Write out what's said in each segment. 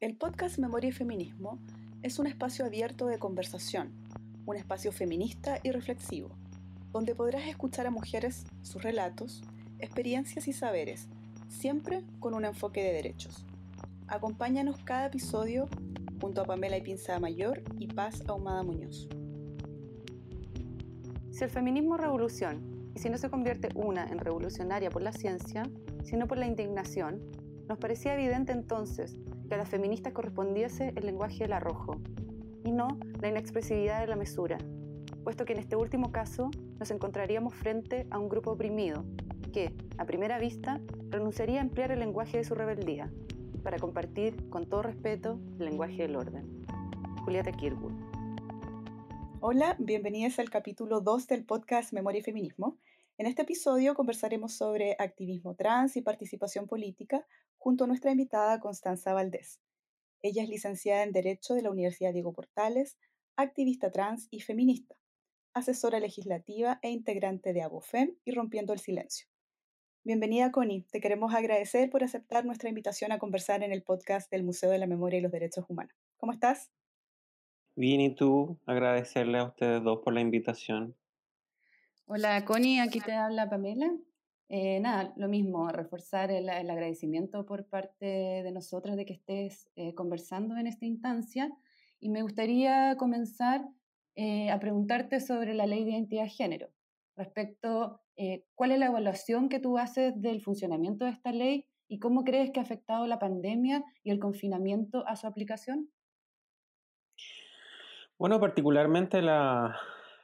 El podcast Memoria y Feminismo es un espacio abierto de conversación, un espacio feminista y reflexivo, donde podrás escuchar a mujeres, sus relatos, experiencias y saberes, siempre con un enfoque de derechos. Acompáñanos cada episodio junto a Pamela y Pinza Mayor y Paz Ahumada Muñoz. Si el feminismo es revolución, y si no se convierte una en revolucionaria por la ciencia, sino por la indignación, nos parecía evidente entonces que a las feministas correspondiese el lenguaje del arrojo, y no la inexpresividad de la mesura, puesto que en este último caso nos encontraríamos frente a un grupo oprimido, que, a primera vista, renunciaría a emplear el lenguaje de su rebeldía, para compartir con todo respeto el lenguaje del orden. Julieta Kirwood. Hola, bienvenidas al capítulo 2 del podcast Memoria y Feminismo. En este episodio conversaremos sobre activismo trans y participación política junto a nuestra invitada Constanza Valdés. Ella es licenciada en Derecho de la Universidad Diego Portales, activista trans y feminista, asesora legislativa e integrante de ABOFEM y Rompiendo el Silencio. Bienvenida, Connie. Te queremos agradecer por aceptar nuestra invitación a conversar en el podcast del Museo de la Memoria y los Derechos Humanos. ¿Cómo estás? Bien, y tú, agradecerle a ustedes dos por la invitación. Hola, Connie, aquí te habla Pamela. Eh, nada, lo mismo, reforzar el, agradecimiento por parte de nosotras de que estés eh, conversando en esta instancia. Y me gustaría comenzar eh, a preguntarte sobre la ley de identidad de género, respecto cuál es la evaluación que tú haces del funcionamiento de esta ley y cómo crees que ha afectado la pandemia y el confinamiento a su aplicación. Bueno, particularmente la,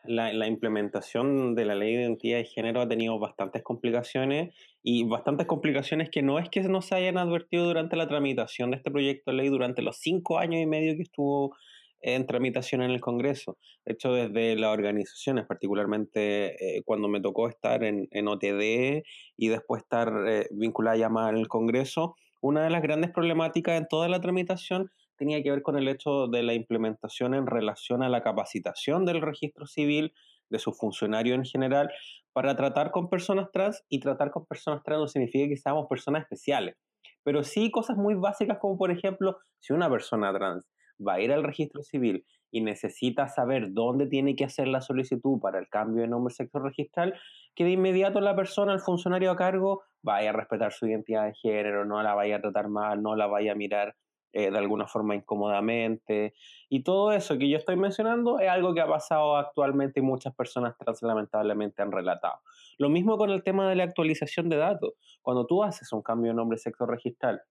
la, implementación de la ley de identidad de género ha tenido bastantes complicaciones y bastantes complicaciones que no es que no se hayan advertido durante la tramitación de este proyecto de ley durante los cinco años y medio que estuvo en tramitación en el Congreso. De hecho, desde las organizaciones, particularmente eh, cuando me tocó estar en, en OTD y después estar eh, vinculada ya más al Congreso, una de las grandes problemáticas en toda la tramitación tenía que ver con el hecho de la implementación en relación a la capacitación del registro civil, de sus funcionarios en general, para tratar con personas trans y tratar con personas trans no significa que seamos personas especiales, pero sí cosas muy básicas como por ejemplo, si una persona trans va a ir al registro civil y necesita saber dónde tiene que hacer la solicitud para el cambio de nombre sexo registral, que de inmediato la persona, el funcionario a cargo, vaya a respetar su identidad de género, no la vaya a tratar mal, no la vaya a mirar eh, de alguna forma incómodamente. Y todo eso que yo estoy mencionando es algo que ha pasado actualmente y muchas personas trans lamentablemente han relatado. Lo mismo con el tema de la actualización de datos. Cuando tú haces un cambio de nombre sexo registral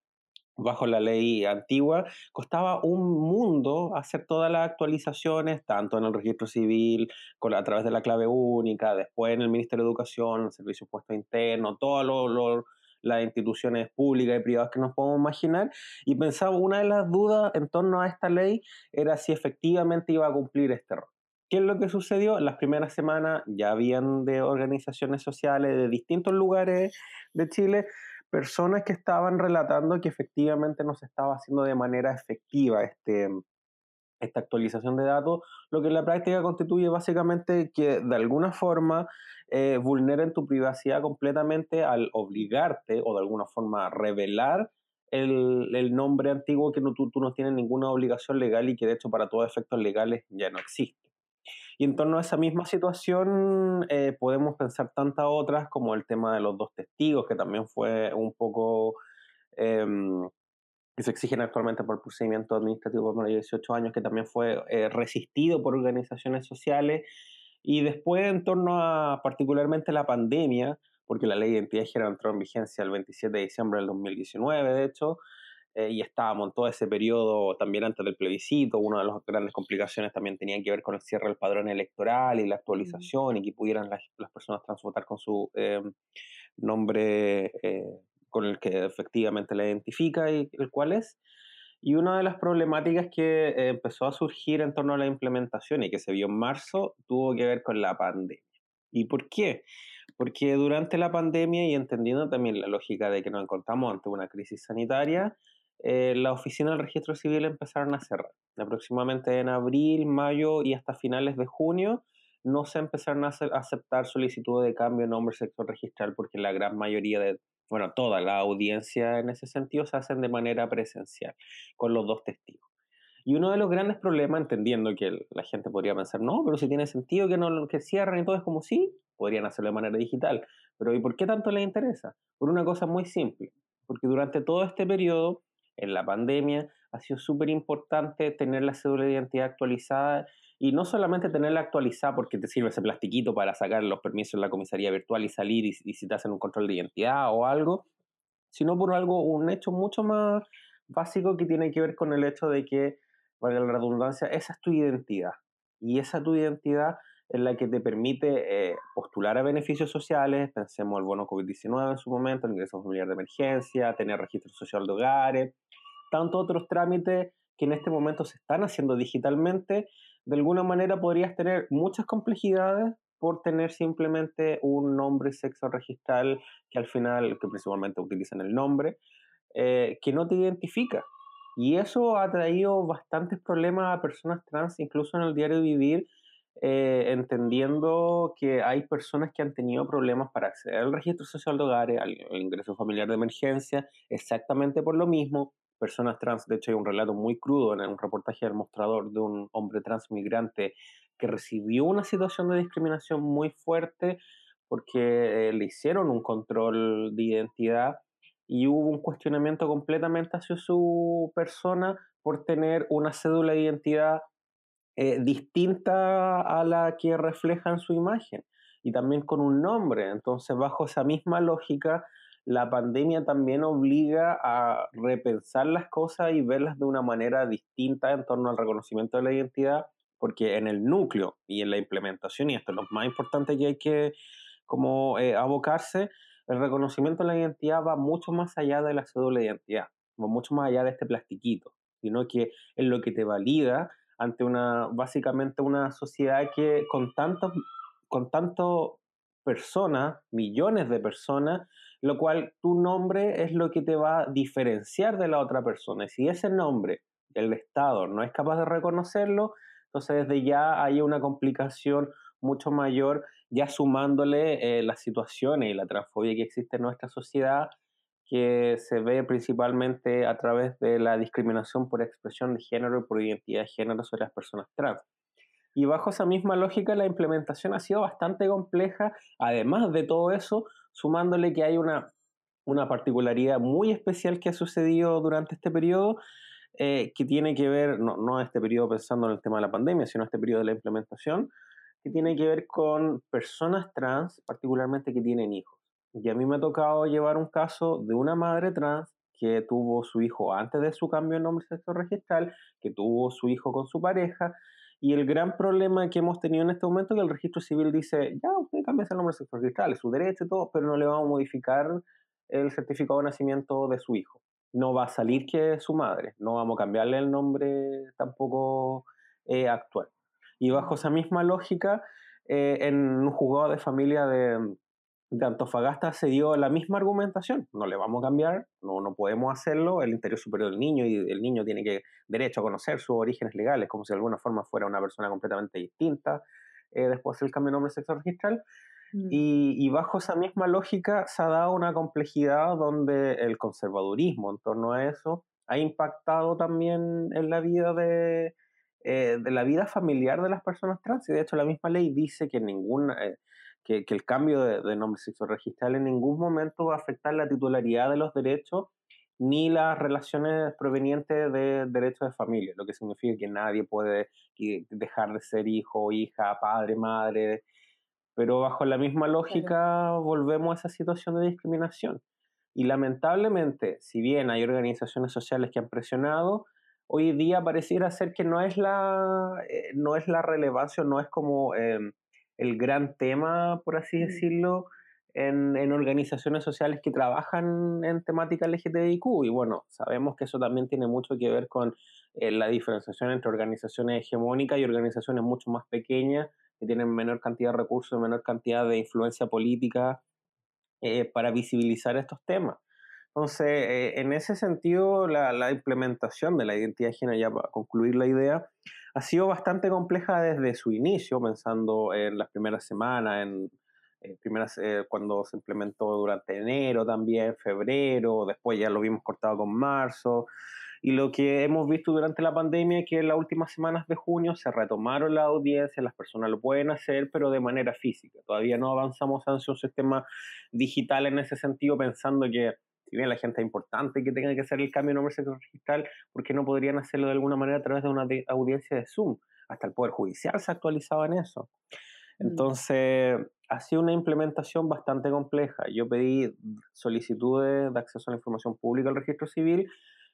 bajo la ley antigua, costaba un mundo hacer todas las actualizaciones, tanto en el registro civil, con, a través de la clave única, después en el Ministerio de Educación, el Servicio Puesto Interno, todo lo las instituciones públicas y privadas que nos podemos imaginar, y pensaba, una de las dudas en torno a esta ley era si efectivamente iba a cumplir este rol. ¿Qué es lo que sucedió? Las primeras semanas ya habían de organizaciones sociales de distintos lugares de Chile personas que estaban relatando que efectivamente no se estaba haciendo de manera efectiva este, esta actualización de datos, lo que en la práctica constituye básicamente que de alguna forma eh, vulneren tu privacidad completamente al obligarte o de alguna forma revelar el, nombre antiguo que no, tú, no tienes ninguna obligación legal y que de hecho para todos efectos legales ya no existe. Y en torno a esa misma situación eh, podemos pensar tantas otras como el tema de los dos testigos, que también fue un poco em, que se exigen actualmente por procedimiento administrativo por de 18 años, que también fue eh, resistido por organizaciones sociales. Y después, en torno a particularmente la pandemia, porque la ley de identidad de género entró en vigencia el 27 de diciembre del 2019, de hecho, eh, y estábamos en todo ese periodo también antes del plebiscito. Una de las grandes complicaciones también tenía que ver con el cierre del padrón electoral y la actualización, y que pudieran las, las personas transvotar con su eh, nombre con el que efectivamente la identifica y el cual es. Y una de las problemáticas que eh, empezó a surgir en torno a la implementación y que se vio en marzo tuvo que ver con la pandemia. ¿Y por qué? Porque durante la pandemia y entendiendo también la lógica de que nos encontramos ante una crisis sanitaria, eh, la oficina del registro civil empezaron a cerrar. Aproximadamente en abril, mayo y hasta finales de junio no se empezaron a, aceptar solicitudes de cambio de nombre sector registral porque la gran mayoría de bueno, toda la audiencia en ese sentido se hacen de manera presencial, con los dos testigos. Y uno de los grandes problemas, entendiendo que la gente podría pensar, no, pero si tiene sentido que no que cierren y es como sí, podrían hacerlo de manera digital. Pero ¿y por qué tanto les interesa? Por una cosa muy simple, porque durante todo este periodo, en la pandemia, ha sido súper importante tener la cédula de identidad actualizada y no solamente tenerla actualizada porque te sirve ese plastiquito para sacar los permisos en la comisaría virtual y salir y, si te hacen un control de identidad o algo, sino por algo, un hecho mucho más básico que tiene que ver con el hecho de que valga la redundancia, esa es tu identidad. Y esa tu identidad es la que te permite eh, postular a beneficios sociales, pensemos el bono COVID-19 en su momento, el ingreso familiar de emergencia, tener registro social de hogares, tantos otros trámites que en este momento se están haciendo digitalmente, de alguna manera podrías tener muchas complejidades por tener simplemente un nombre y sexo registral que al final, que principalmente utilizan el nombre, eh, que no te identifica. Y eso ha traído bastantes problemas a personas trans, incluso en el diario vivir, eh, entendiendo que hay personas que han tenido problemas para acceder al registro social de hogares, al, ingreso familiar de emergencia, exactamente por lo mismo. Personas trans, de hecho hay un relato muy crudo en un reportaje del mostrador de un hombre trans migrante que recibió una situación de discriminación muy fuerte porque eh, le hicieron un control de identidad y hubo un cuestionamiento completamente hacia su persona por tener una cédula de identidad eh, distinta a la que refleja en su imagen y también con un nombre. Entonces, bajo esa misma lógica, la pandemia también obliga a repensar las cosas y verlas de una manera distinta en torno al reconocimiento de la identidad, porque en el núcleo y en la implementación, y esto es lo más importante que hay que como eh, abocarse, el reconocimiento de la identidad va mucho más allá de la cédula de identidad, va mucho más allá de este plastiquito, sino que es lo que te valida ante una, básicamente una sociedad que con tantos, con tanto personas, millones de personas, lo cual tu nombre es lo que te va a diferenciar de la otra persona. Y si ese nombre el Estado no es capaz de reconocerlo, entonces desde ya hay una complicación mucho mayor, ya sumándole eh, las situaciones y la transfobia que existe en nuestra sociedad, que se ve principalmente a través de la discriminación por expresión de género y por identidad de género sobre las personas trans. Y bajo esa misma lógica, la implementación ha sido bastante compleja, además de todo eso, sumándole que hay una, una particularidad muy especial que ha sucedido durante este periodo, eh, que tiene que ver, no, no este periodo pensando en el tema de la pandemia, sino este periodo de la implementación, que tiene que ver con personas trans, particularmente que tienen hijos. Y a mí me ha tocado llevar un caso de una madre trans que tuvo su hijo antes de su cambio de nombre sexo registral, que tuvo su hijo con su pareja, y el gran problema que hemos tenido en este momento es que el registro civil dice, ya, usted cambia ese nombre registral, es su derecho y todo, pero no le vamos a modificar el certificado de nacimiento de su hijo. No va a salir que es su madre, no vamos a cambiarle el nombre tampoco eh, actual. Y bajo esa misma lógica, eh, en un juzgado de familia de, de, Antofagasta se dio la misma argumentación. No le vamos a cambiar, no, no podemos hacerlo. El interior superior del niño y el niño tiene que derecho a conocer sus orígenes legales, como si de alguna forma fuera una persona completamente distinta eh, después del cambio de nombre sexo registral. Mm. Y, y, bajo esa misma lógica se ha dado una complejidad donde el conservadurismo en torno a eso ha impactado también en la vida de, eh, de la vida familiar de las personas trans. Y de hecho la misma ley dice que, ninguna, eh, que, el cambio de, nombre sexo registral en ningún momento va a afectar la titularidad de los derechos ni las relaciones provenientes de derechos de familia, lo que significa que nadie puede dejar de ser hijo, hija, padre, madre, pero bajo la misma lógica volvemos a esa situación de discriminación. Y lamentablemente, si bien hay organizaciones sociales que han presionado, hoy día pareciera ser que no es la, eh, no es la relevancia, no es como em, el gran tema, por así mm. decirlo, en, en, organizaciones sociales que trabajan en temática LGTBIQ. Y bueno, sabemos que eso también tiene mucho que ver con eh, la diferenciación entre organizaciones hegemónicas y organizaciones mucho más pequeñas, que tienen menor cantidad de recursos, menor cantidad de influencia política eh, para visibilizar estos temas. Entonces, eh, en ese sentido, la, implementación de la identidad de género, ya para concluir la idea, ha sido bastante compleja desde su inicio, pensando en las primeras semanas, en, eh, primero eh, cuando se implementó durante enero también, febrero, después ya lo vimos cortado con marzo. Y lo que hemos visto durante la pandemia es que en las últimas semanas de junio se retomaron las audiencias, las personas lo pueden hacer, pero de manera física. Todavía no avanzamos hacia un sistema digital en ese sentido, pensando que si bien la gente es importante que tenga que hacer el cambio de nombre registral, ¿por qué no podrían hacerlo de alguna manera a través de una audiencia de Zoom? Hasta el Poder Judicial se actualizaba en eso. Mm. Entonces, ha sido una implementación bastante compleja. Yo pedí solicitudes de acceso a la información pública al registro civil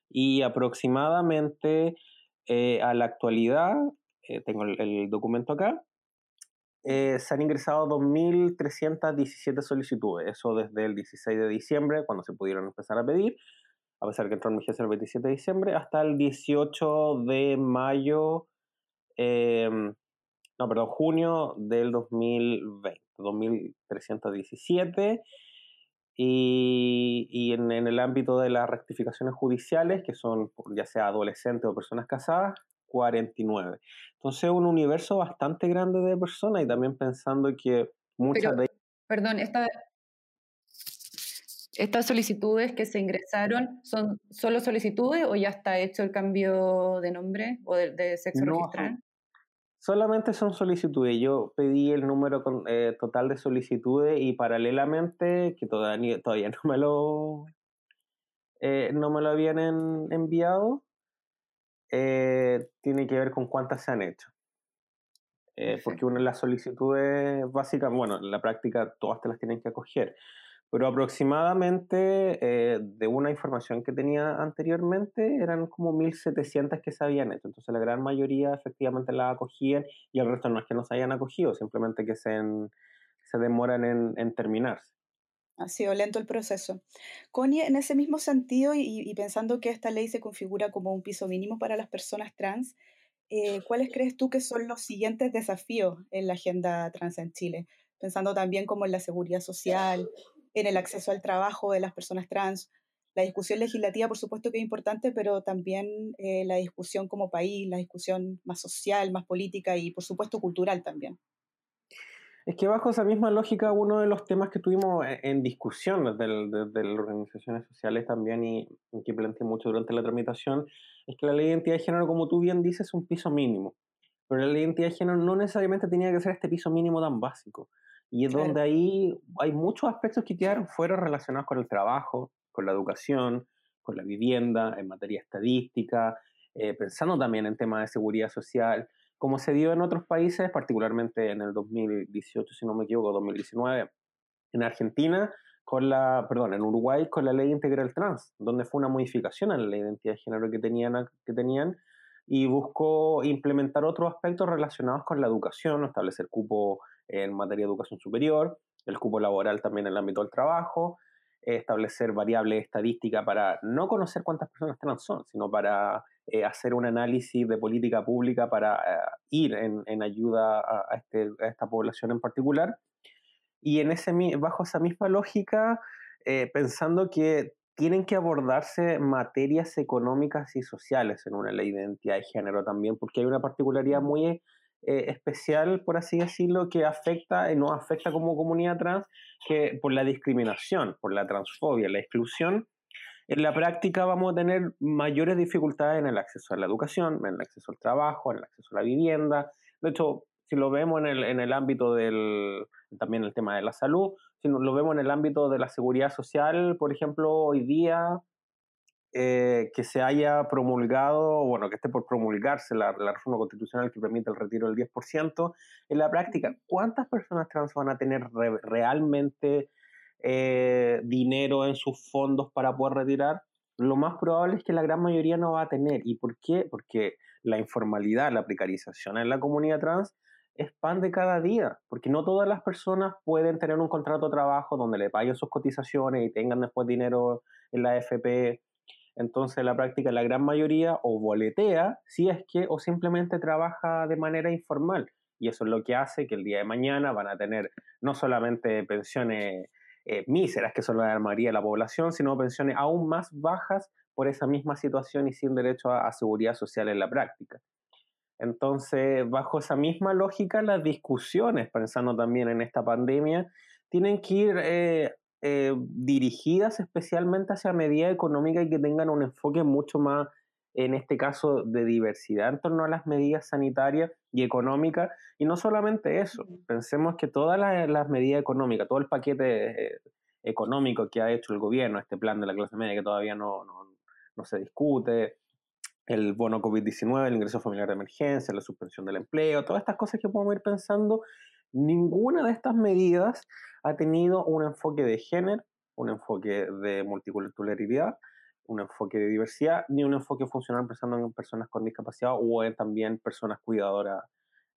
y aproximadamente eh, a la actualidad, eh, tengo el, documento acá, eh, se han ingresado 2.317 solicitudes, eso desde el 16 de diciembre, cuando se pudieron empezar a pedir, a pesar que entró en vigencia el 27 de diciembre, hasta el 18 de mayo, em, no, perdón, junio del 2020, 2.317. Y, y en, en, el ámbito de las rectificaciones judiciales, que son ya sea adolescentes o personas casadas, 49. Entonces, un universo bastante grande de personas y también pensando que muchas de Perdón, esta, estas solicitudes que se ingresaron, ¿son solo solicitudes o ya está hecho el cambio de nombre o de, sexo registral? Solamente son solicitudes. Yo pedí el número eh, total de solicitudes y paralelamente, que todavía, todavía no me lo eh, no me lo habían enviado, eh, tiene que ver con cuántas se han hecho. Eh, porque una de las solicitudes básicas, bueno, en la práctica todas te las tienen que acoger, pero aproximadamente eh, de una información que tenía anteriormente eran como 1.700 que se habían hecho, entonces la gran mayoría efectivamente la acogían y el resto no es que no se hayan acogido, simplemente que se, se demoran en, en terminarse. Ha sido lento el proceso. Connie, en ese mismo sentido y, pensando que esta ley se configura como un piso mínimo para las personas trans, eh, ¿cuáles crees tú que son los siguientes desafíos en la agenda trans en Chile? Pensando también como en la seguridad social, en el acceso al trabajo de las personas trans. La discusión legislativa, por supuesto que es importante, pero también eh, la discusión como país, la discusión más social, más política y, por supuesto, cultural también. Es que bajo esa misma lógica, uno de los temas que tuvimos e, en discusión desde, las organizaciones sociales también y, que planteé mucho durante la tramitación, es que la ley de identidad de género, como tú bien dices, es un piso mínimo. Pero la ley de identidad de género no necesariamente tenía que ser este piso mínimo tan básico. Y es donde ahí hay muchos aspectos que quedaron fuera relacionados con el trabajo, con la educación, con la vivienda, en materia estadística, eh, pensando también en temas de seguridad social como se dio en otros países, particularmente en el 2018, si no me equivoco, 2019, en Argentina, con la, perdón, en Uruguay con la ley integral trans, donde fue una modificación en la identidad de género que tenían, que tenían y buscó implementar otros aspectos relacionados con la educación, establecer cupo en materia de educación superior, el cupo laboral también en el ámbito del trabajo, establecer variables estadísticas para no conocer cuántas personas trans son, sino para eh, hacer un análisis de política pública para eh, ir en, ayuda este, a, esta población en particular. Y en ese, bajo esa misma lógica, eh, pensando que tienen que abordarse materias económicas y sociales en una ley de identidad de género también, porque hay una particularidad muy especial, por así decirlo, que afecta, y nos afecta como comunidad trans, que por la discriminación, por la transfobia, la exclusión, en la práctica vamos a tener mayores dificultades en el acceso a la educación, en el acceso al trabajo, en el acceso a la vivienda. De hecho, si lo vemos en el, en el ámbito del, también el tema de la salud, si lo vemos en el ámbito de la seguridad social, por ejemplo, hoy día eh, que se haya promulgado, bueno, que esté por promulgarse la, la, reforma constitucional que permite el retiro del 10%, en la práctica, ¿cuántas personas trans van a tener realmente eh, dinero en sus fondos para poder retirar, lo más probable es que la gran mayoría no va a tener. ¿Y por qué? Porque la informalidad, la precarización en la comunidad trans es pan de cada día, porque no todas las personas pueden tener un contrato de trabajo donde le paguen sus cotizaciones y tengan después dinero en la FP. Entonces, en la práctica, la gran mayoría o boletea, si es que, o simplemente trabaja de manera informal. Y eso es lo que hace que el día de mañana van a tener no solamente pensiones eh, míseras, que son la mayoría de la población, sino pensiones aún más bajas por esa misma situación y sin derecho a, seguridad social en la práctica. Entonces, bajo esa misma lógica, las discusiones, pensando también en esta pandemia, tienen que ir eh, eh, dirigidas especialmente hacia medidas económicas y que tengan un enfoque mucho más, en este caso, de diversidad en torno a las medidas sanitarias y económicas. Y no solamente eso, pensemos que todas las, medidas económicas, todo el paquete eh, económico que ha hecho el gobierno, este plan de la clase media que todavía no, no, no se discute, el bono COVID-19, el ingreso familiar de emergencia, la suspensión del empleo, todas estas cosas que podemos ir pensando, ninguna de estas medidas ha tenido un enfoque de género, un enfoque de multiculturalidad, un enfoque de diversidad, ni un enfoque funcional pensando en personas con discapacidad o en también personas cuidadoras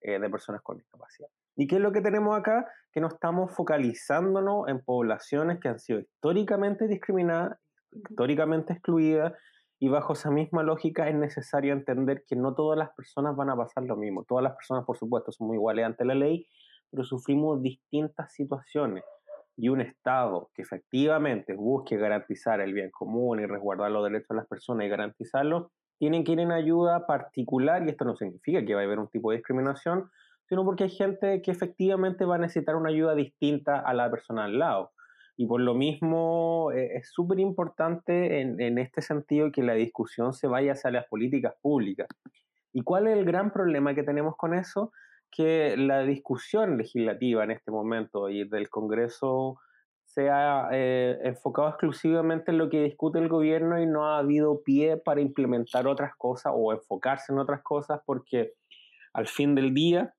eh, de personas con discapacidad. ¿Y qué es lo que tenemos acá? Que no estamos focalizándonos en poblaciones que han sido históricamente discriminadas, históricamente excluidas y bajo esa misma lógica es necesario entender que no todas las personas van a pasar lo mismo. Todas las personas, por supuesto, somos iguales ante la ley, pero sufrimos distintas situaciones. Y un Estado que efectivamente busque garantizar el bien común y resguardar los derechos de las personas y garantizarlos, tienen que ir en ayuda particular, y esto no significa que va a haber un tipo de discriminación, sino porque hay gente que efectivamente va a necesitar una ayuda distinta a la persona al lado. Y por lo mismo eh, es súper importante en, en, este sentido que la discusión se vaya hacia las políticas públicas. ¿Y cuál es el gran problema que tenemos con eso? Que la discusión legislativa en este momento y del Congreso se ha eh, enfocado exclusivamente en lo que discute el gobierno y no ha habido pie para implementar otras cosas o enfocarse en otras cosas porque al fin del día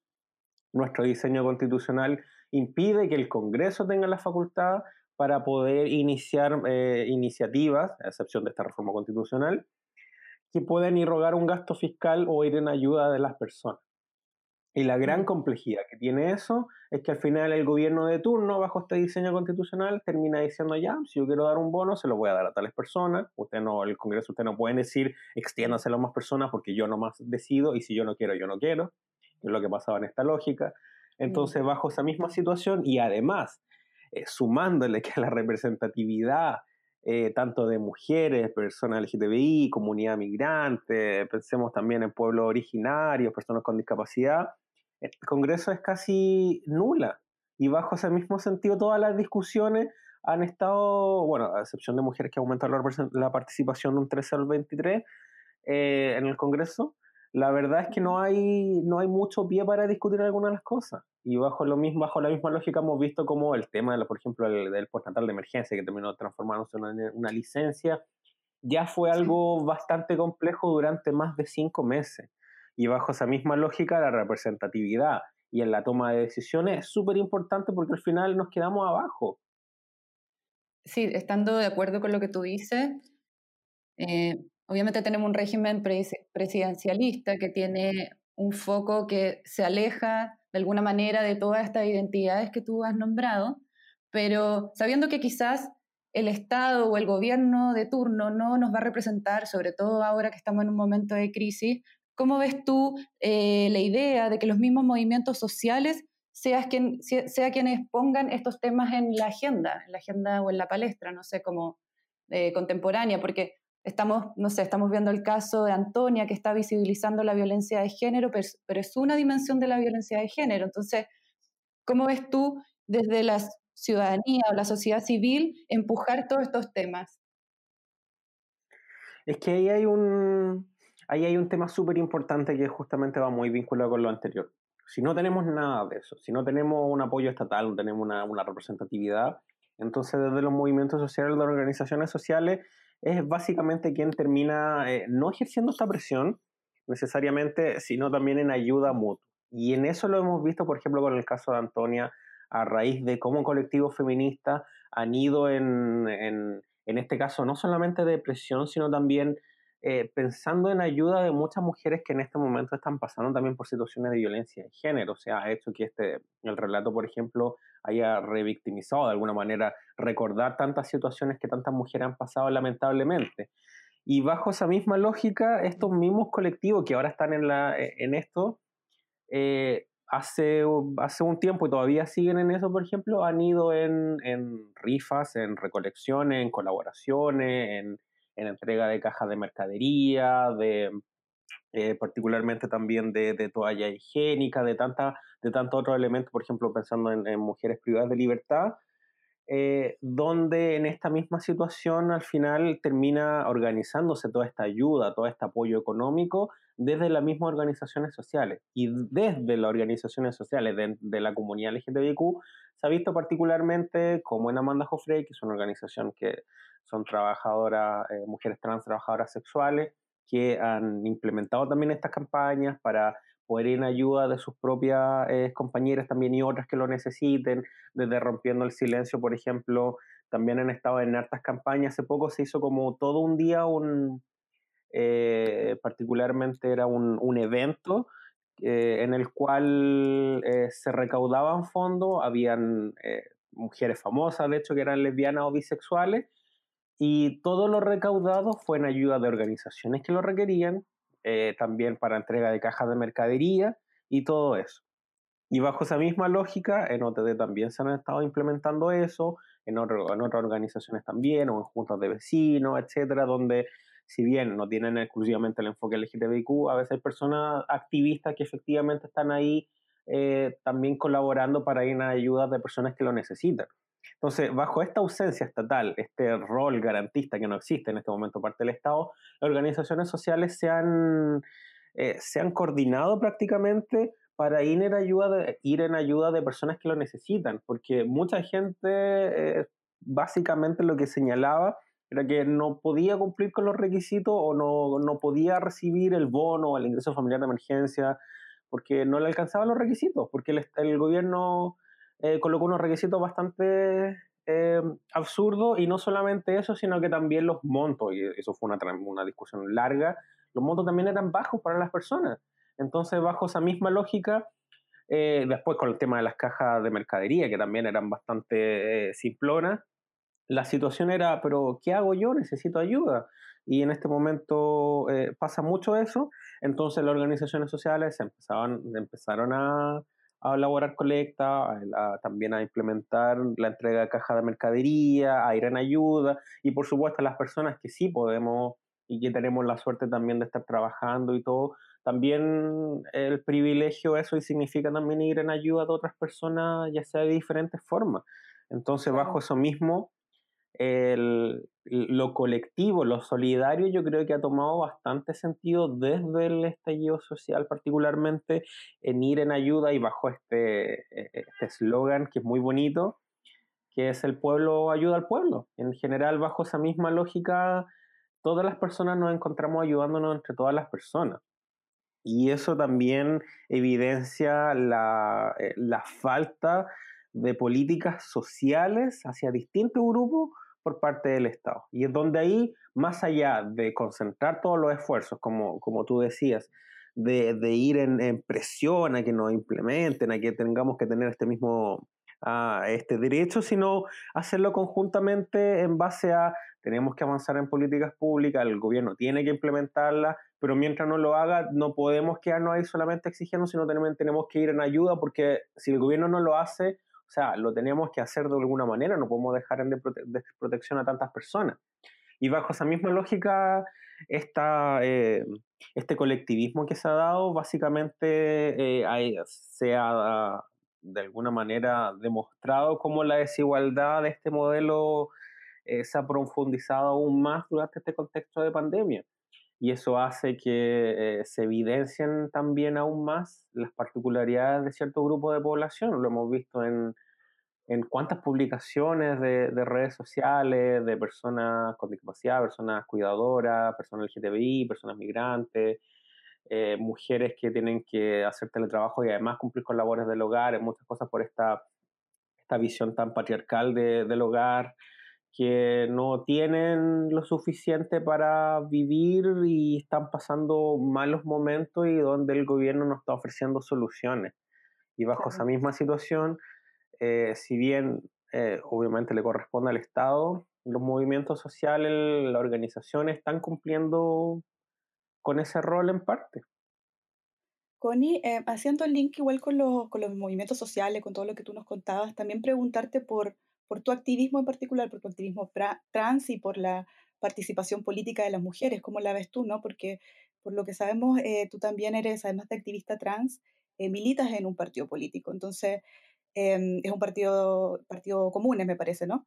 nuestro diseño constitucional impide que el Congreso tenga la facultad para poder iniciar eh, iniciativas, a excepción de esta reforma constitucional, que puedan irrogar un gasto fiscal o ir en ayuda de las personas. Y la gran complejidad que tiene eso es que al final el gobierno de turno, bajo este diseño constitucional, termina diciendo ya, si yo quiero dar un bono, se lo voy a dar a tales personas. Usted no, el Congreso, usted no puede decir extiéndaselo a más personas porque yo nomás decido y si yo no quiero, yo no quiero. Es lo que pasaba en esta lógica. Entonces, bajo esa misma situación y además eh, sumándole que la representatividad eh, tanto de mujeres, personas LGTBI, comunidad migrante, pensemos también en pueblos originarios, personas con discapacidad, el Congreso es casi nula. Y bajo ese mismo sentido, todas las discusiones han estado, bueno, a excepción de mujeres que aumentaron la, participación de un 13 al 23 eh, en el Congreso, la verdad es que no hay, no hay mucho pie para discutir algunas de las cosas. Y bajo, lo mismo, bajo la misma lógica hemos visto como el tema, de, por ejemplo, el, del postnatal de emergencia, que terminó transformándose en una, una licencia, ya fue algo bastante complejo durante más de cinco meses. Y bajo esa misma lógica, la representatividad y en la toma de decisiones es súper importante porque al final nos quedamos abajo. Sí, estando de acuerdo con lo que tú dices, eh, Obviamente tenemos un régimen presidencialista que tiene un foco que se aleja de alguna manera de todas estas identidades que tú has nombrado, pero sabiendo que quizás el Estado o el gobierno de turno no nos va a representar, sobre todo ahora que estamos en un momento de crisis, ¿cómo ves tú eh, la idea de que los mismos movimientos sociales sean quien, sea quienes pongan estos temas en la agenda, en la agenda o en la palestra, no sé, como eh, contemporánea? Porque Estamos, no sé, estamos viendo el caso de Antonia que está visibilizando la violencia de género, pero, es una dimensión de la violencia de género. Entonces, ¿cómo ves tú desde la ciudadanía o la sociedad civil empujar todos estos temas? Es que ahí hay un, ahí hay un tema súper importante que justamente va muy vinculado con lo anterior. Si no tenemos nada de eso, si no tenemos un apoyo estatal, no tenemos una, una representatividad, entonces desde los movimientos sociales, las organizaciones sociales, es básicamente quien termina eh, no ejerciendo esta presión necesariamente, sino también en ayuda mutua. Y en eso lo hemos visto, por ejemplo, con el caso de Antonia, a raíz de cómo colectivos feministas han ido en, en, en este caso no solamente de presión, sino también eh, pensando en ayuda de muchas mujeres que en este momento están pasando también por situaciones de violencia de género. O sea, ha hecho que este, el relato, por ejemplo, haya revictimizado de alguna manera, recordar tantas situaciones que tantas mujeres han pasado lamentablemente. Y bajo esa misma lógica, estos mismos colectivos que ahora están en, la, e, en esto, eh, hace, hace un tiempo y todavía siguen en eso, por ejemplo, han ido en, en rifas, en recolecciones, en colaboraciones, en en entrega de cajas de mercadería, de, eh, particularmente también de, de, toalla higiénica, de, tanta, de tantos otros elementos, por ejemplo, pensando en, mujeres privadas de libertad, eh, donde en esta misma situación al final termina organizándose toda esta ayuda, todo este apoyo económico desde las mismas organizaciones sociales. Y desde las organizaciones sociales de, la comunidad LGTBIQ se ha visto particularmente como en Amanda Joffrey, que es una organización que son trabajadoras, eh, mujeres trans trabajadoras sexuales, que han implementado también estas campañas para poder ir en ayuda de sus propias eh, compañeras también y otras que lo necesiten, desde Rompiendo el Silencio, por ejemplo, también han estado en hartas campañas. Hace poco se hizo como todo un día un, eh, particularmente era un, un evento eh, en el cual se recaudaban fondos, habían mujeres famosas, de hecho, que eran lesbianas o bisexuales, y todo lo recaudado fue en ayuda de organizaciones que lo requerían, eh, también para entrega de cajas de mercadería y todo eso. Y bajo esa misma lógica, en OTD también se han estado implementando eso, en, otras organizaciones también, o en juntas de vecinos, etcétera, donde si bien no tienen exclusivamente el enfoque LGTBIQ, a veces hay personas activistas que efectivamente están ahí eh, también colaborando para ir en ayuda de personas que lo necesitan. Entonces, bajo esta ausencia estatal, este rol garantista que no existe en este momento parte del Estado, las organizaciones sociales se han, eh, se han coordinado prácticamente para ir en, ayuda de, ir en ayuda de personas que lo necesitan, porque mucha gente eh, básicamente lo que señalaba era que no podía cumplir con los requisitos o no, no podía recibir el bono o el ingreso familiar de emergencia porque no le alcanzaban los requisitos, porque el, el gobierno eh, colocó unos requisitos bastante eh, absurdos y no solamente eso, sino que también los montos, y eso fue una, una discusión larga, los montos también eran bajos para las personas. Entonces, bajo esa misma lógica, eh, después con el tema de las cajas de mercadería, que también eran bastante eh, simplonas, la situación era, pero ¿qué hago yo? Necesito ayuda. Y en este momento pasa mucho eso, entonces las organizaciones sociales empezaban, empezaron a, a elaborar colecta, también a implementar la entrega de caja de mercadería, a ir en ayuda y por supuesto a las personas que sí podemos y que tenemos la suerte también de estar trabajando y todo, también el privilegio eso y significa también ir en ayuda de otras personas, ya sea de diferentes formas. Entonces, bajo eso mismo, el, lo colectivo, lo solidario, yo creo que ha tomado bastante sentido desde el estallido social, particularmente en ir en ayuda y bajo este e, e, eslogan este que es muy bonito, que es el pueblo ayuda al pueblo. En general, bajo esa misma lógica, todas las personas nos encontramos ayudándonos entre todas las personas. Y eso también evidencia la, eh, la falta de políticas sociales hacia distintos grupos por parte del Estado. Y es donde ahí, más allá de concentrar todos los esfuerzos, como, como tú decías, de, ir en, presión a que nos implementen, a que tengamos que tener este mismo a este derecho, sino hacerlo conjuntamente en base a tenemos que avanzar en políticas públicas, el gobierno tiene que implementarlas, pero mientras no lo haga, no podemos quedarnos ahí solamente exigiendo, sino también tenemos que ir en ayuda, porque si el gobierno no lo hace, o sea, lo tenemos que hacer de alguna manera, no podemos dejar en desprotección a tantas personas. Y bajo esa misma lógica, esta, eh, este colectivismo que se ha dado, básicamente eh, se ha de alguna manera demostrado cómo la desigualdad de este modelo eh, se ha profundizado aún más durante este contexto de pandemia. Y eso hace que se evidencien también aún más las particularidades de cierto grupo de población. Lo hemos visto en, en cuántas publicaciones de, redes sociales de personas con discapacidad, personas cuidadoras, personas LGTBI, personas migrantes, eh, mujeres que tienen que hacer teletrabajo y además cumplir con labores del hogar, muchas cosas por esta, esta visión tan patriarcal del hogar, que no tienen lo suficiente para vivir y están pasando malos momentos y donde el gobierno no está ofreciendo soluciones. Y bajo esa misma situación, eh, si bien eh, obviamente le corresponde al Estado, los movimientos sociales, las organizaciones están cumpliendo con ese rol en parte. Connie, eh, haciendo el link igual con, con, los movimientos sociales, con todo lo que tú nos contabas, también preguntarte por, por tu activismo en particular, por tu activismo trans y por la participación política de las mujeres, ¿cómo la ves tú? no? Porque por lo que sabemos, tú también eres, además de activista trans, militas en un partido político. Entonces, em, es un partido, partido común, me parece, ¿no?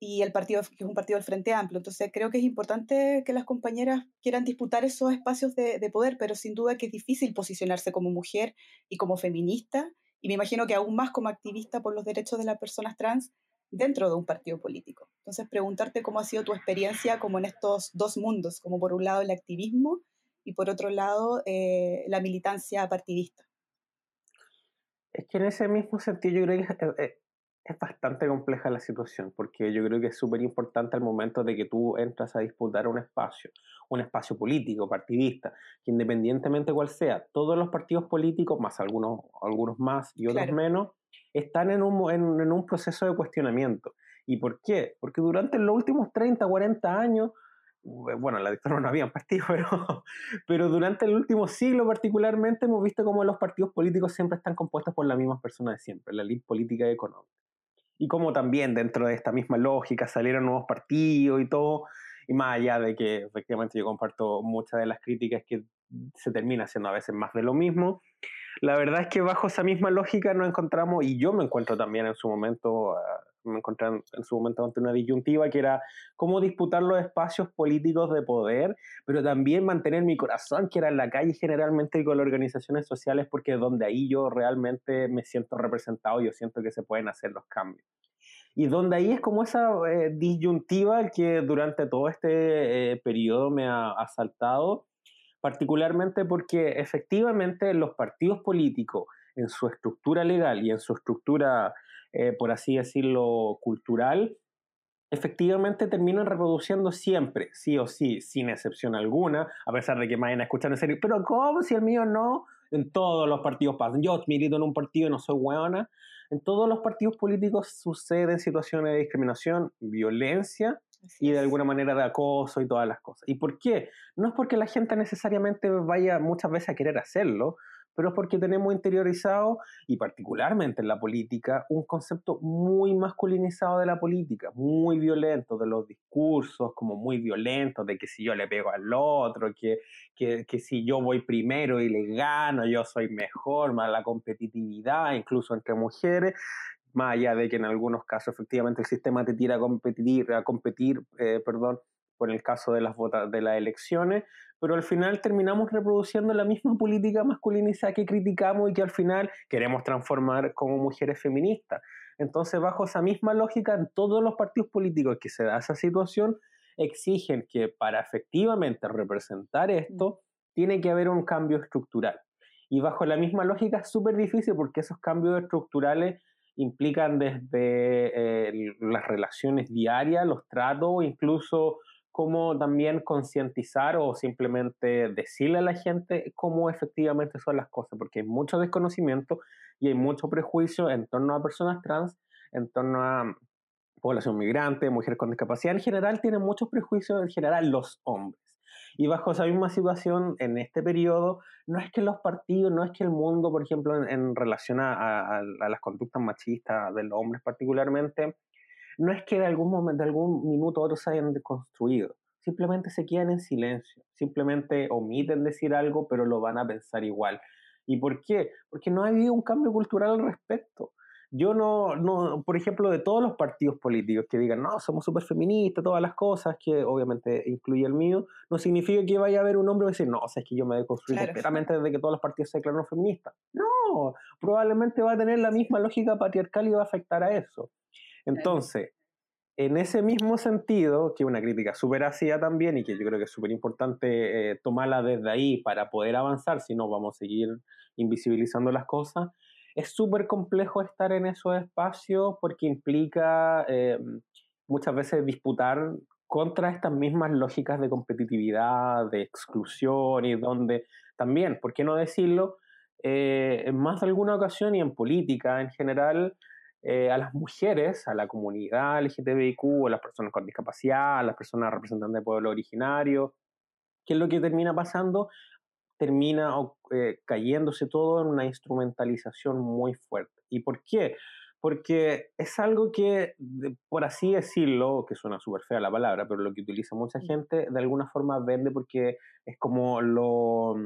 y el partido, que es un partido del Frente Amplio. Entonces creo que es importante que las compañeras quieran disputar esos espacios de, de, poder, pero sin duda que es difícil posicionarse como mujer y como feminista, y me imagino que aún más como activista por los derechos de las personas trans dentro de un partido político. Entonces preguntarte cómo ha sido tu experiencia como en estos dos mundos, como por un lado el activismo y por otro lado eh, la militancia partidista. Es que en ese mismo sentido yo creo que eh, eh, es bastante compleja la situación, porque yo creo que es súper importante al momento de que tú entras a disputar un espacio, un espacio político, partidista, que independientemente cuál sea, todos los partidos políticos, más algunos, algunos más y otros menos, están en un, en, en un proceso de cuestionamiento. ¿Y por qué? Porque durante los últimos 30, 40 años, bueno, en la dictadura no había partidos, pero, pero durante el último siglo particularmente hemos visto cómo los partidos políticos siempre están compuestos por las mismas personas de siempre, la elite política y económica. Y como también dentro de esta misma lógica salieron nuevos partidos y todo, y más allá de que efectivamente yo comparto muchas de las críticas que se termina haciendo a veces más de lo mismo, la verdad es que bajo esa misma lógica nos encontramos, y yo me encuentro también en su momento, ah, me encontré en, su momento ante una disyuntiva que era cómo disputar los espacios políticos de poder, pero también mantener mi corazón, que era en la calle generalmente y con las organizaciones sociales, porque es donde ahí yo realmente me siento representado, yo siento que se pueden hacer los cambios. Y donde ahí es como esa eh, disyuntiva que durante todo este eh, periodo me ha asaltado, particularmente porque efectivamente los partidos políticos en su estructura legal y en su estructura eh, por así decirlo, cultural, efectivamente terminan reproduciendo siempre, sí o sí, sin excepción alguna, a pesar de que me vayan a escuchar en serio, pero ¿cómo si el mío no? En todos los partidos pasan. Yo milito en un partido y no soy hueona. En todos los partidos políticos suceden situaciones de discriminación, violencia y de alguna manera de acoso y todas las cosas. ¿Y por qué? No es porque la gente necesariamente vaya muchas veces a querer hacerlo, pero es porque tenemos interiorizado, y particularmente en la política, un concepto muy masculinizado de la política, muy violento, de los discursos, como muy violentos, de que si yo le pego al otro, que, que, que si yo voy primero y le gano, yo soy mejor, más la competitividad, incluso entre mujeres, más allá de que en algunos casos efectivamente el sistema te tira a competir, a competir eh, perdón, por el caso de las, de las elecciones, pero al final terminamos reproduciendo la misma política masculinizada que criticamos y que al final queremos transformar como mujeres feministas. Entonces, bajo esa misma lógica, en todos los partidos políticos que se da esa situación, exigen que para efectivamente representar esto, mm. tiene que haber un cambio estructural. Y bajo la misma lógica es súper difícil porque esos cambios estructurales implican desde eh, las relaciones diarias, los tratos, incluso cómo también concientizar o simplemente decirle a la gente cómo efectivamente son las cosas, porque hay mucho desconocimiento y hay mucho prejuicio en torno a personas trans, en torno a población migrante, mujeres con discapacidad. En general tienen muchos prejuicios, en general los hombres. Y bajo esa misma situación, en este periodo, no es que los partidos, no es que el mundo, por ejemplo, en, relación a, las conductas machistas de los hombres particularmente, no es que de algún momento, de algún minuto a otro se hayan deconstruido, simplemente se quedan en silencio, simplemente omiten decir algo, pero lo van a pensar igual. ¿Y por qué? Porque no ha habido un cambio cultural al respecto. Yo no, no, por ejemplo, de todos los partidos políticos que digan, no, somos súper feministas, todas las cosas, que obviamente incluye el mío, no significa que vaya a haber un hombre que decir, no, o sea, es que yo me he construido completamente desde que todos los partidos se declararon feministas. No, probablemente va a tener la misma lógica patriarcal y va a afectar a eso. Entonces, en ese mismo sentido, que una crítica súper ácida también y que yo creo que es súper importante eh, tomarla desde ahí para poder avanzar, si no vamos a seguir invisibilizando las cosas, es súper complejo estar en esos espacios porque implica eh, muchas veces disputar contra estas mismas lógicas de competitividad, de exclusión y donde también, ¿por qué no decirlo? Eh, en más de alguna ocasión y en política en general, eh, a las mujeres, a la comunidad LGTBIQ, a las personas con discapacidad, a las personas representantes de pueblo originario. ¿Qué es lo que termina pasando? Termina eh, cayéndose todo en una instrumentalización muy fuerte. ¿Y por qué? Porque es algo que, por así decirlo, que suena súper fea la palabra, pero lo que utiliza mucha gente, de alguna forma vende porque es como lo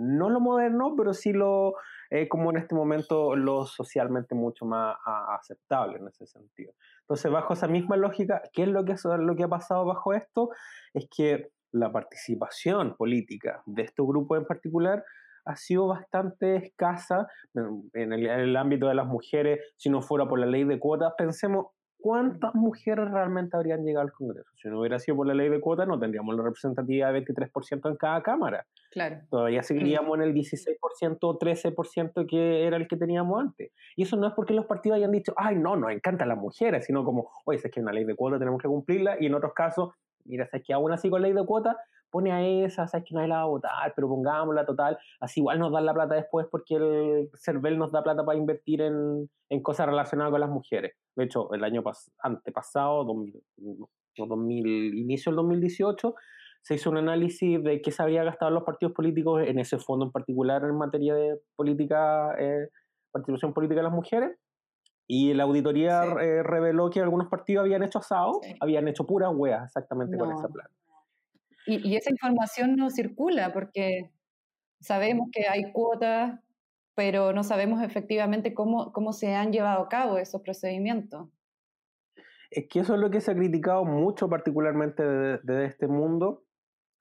no lo moderno, pero sí lo, eh, como en este momento, lo socialmente mucho más aceptable en ese sentido. Entonces, bajo esa misma lógica, ¿qué es lo que, lo que ha pasado bajo esto? Es que la participación política de este grupo en particular ha sido bastante escasa en el, en el, ámbito de las mujeres, si no fuera por la ley de cuotas. Pensemos ¿cuántas mujeres realmente habrían llegado al Congreso? Si no hubiera sido por la ley de cuotas, no tendríamos la representatividad de 23% en cada Cámara. Claro. Todavía seguiríamos en el 16% o 13% que era el que teníamos antes. Y eso no es porque los partidos hayan dicho, ay, no, nos encantan las mujeres, sino como, oye, es que una ley de cuotas tenemos que cumplirla, y en otros casos, mira, es que aún así con ley de cuotas pone a esa, sabes que nadie la va a votar, pero pongámosla total, así igual nos dan la plata después porque el CERVEL nos da plata para invertir en, en cosas relacionadas con las mujeres. De hecho, el año antepasado, 2000, 2000, inicio del 2018, se hizo un análisis de qué se había gastado los partidos políticos en ese fondo en particular en materia de política, eh, participación política de las mujeres. Y la auditoría eh, reveló que algunos partidos habían hecho asado, habían hecho puras hueas exactamente con esa plata. Y, esa información no circula porque sabemos que hay cuotas, pero no sabemos efectivamente cómo, cómo se han llevado a cabo esos procedimientos. Es que eso es lo que se ha criticado mucho, particularmente de, este mundo,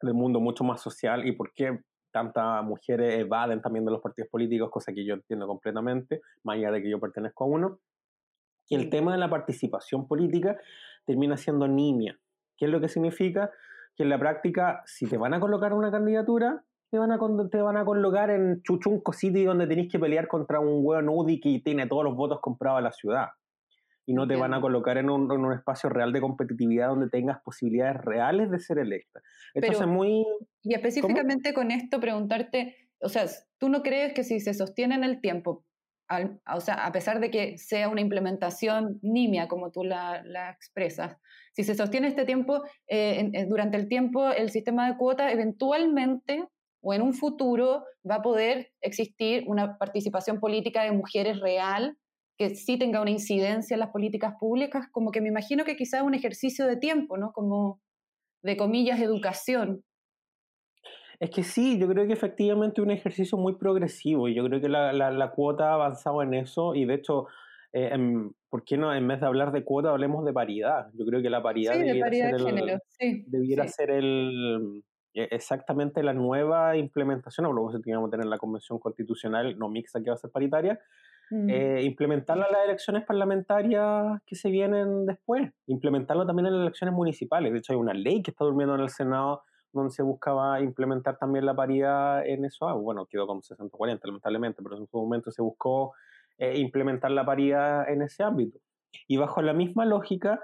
del mundo mucho más social, y por qué tantas mujeres evaden también de los partidos políticos, cosa que yo entiendo completamente, más allá de que yo pertenezco a uno. Y el tema de la participación política termina siendo nimia. ¿Qué es lo que significa? que en la práctica, si te van a colocar una candidatura, te van a, te van a colocar en Chuchunco City donde tenéis que pelear contra un hueón UDI que tiene todos los votos comprados a la ciudad. Y no te van a colocar en un, en un, espacio real de competitividad donde tengas posibilidades reales de ser electa. Entonces, muy... Y específicamente con esto, preguntarte, o sea, ¿tú no crees que si se sostiene en el tiempo, o sea, a pesar de que sea una implementación nimia, como tú la, la expresas, si se sostiene este tiempo, eh, durante el tiempo, el sistema de cuotas eventualmente o en un futuro va a poder existir una participación política de mujeres real que sí tenga una incidencia en las políticas públicas, como que me imagino que quizás un ejercicio de tiempo, ¿no? Como de comillas, educación. Es que sí, yo creo que efectivamente es un ejercicio muy progresivo y yo creo que la, la, la cuota ha avanzado en eso y de hecho eh, ¿por qué no en vez de hablar de cuota hablemos de paridad? Yo creo que la paridad debiera ser, el, género. debiera ser el, e, exactamente la nueva implementación, a lo que teníamos que tener la convención constitucional no mixta que va a ser paritaria, mm. eh, implementarla en las elecciones parlamentarias que se vienen después, implementarlo también en las elecciones municipales. De hecho, hay una ley que está durmiendo en el Senado donde se buscaba implementar también la paridad en eso. Ah, bueno, quedó como 60-40, lamentablemente, pero en su momento se buscó eh, implementar la paridad en ese ámbito. Y bajo la misma lógica,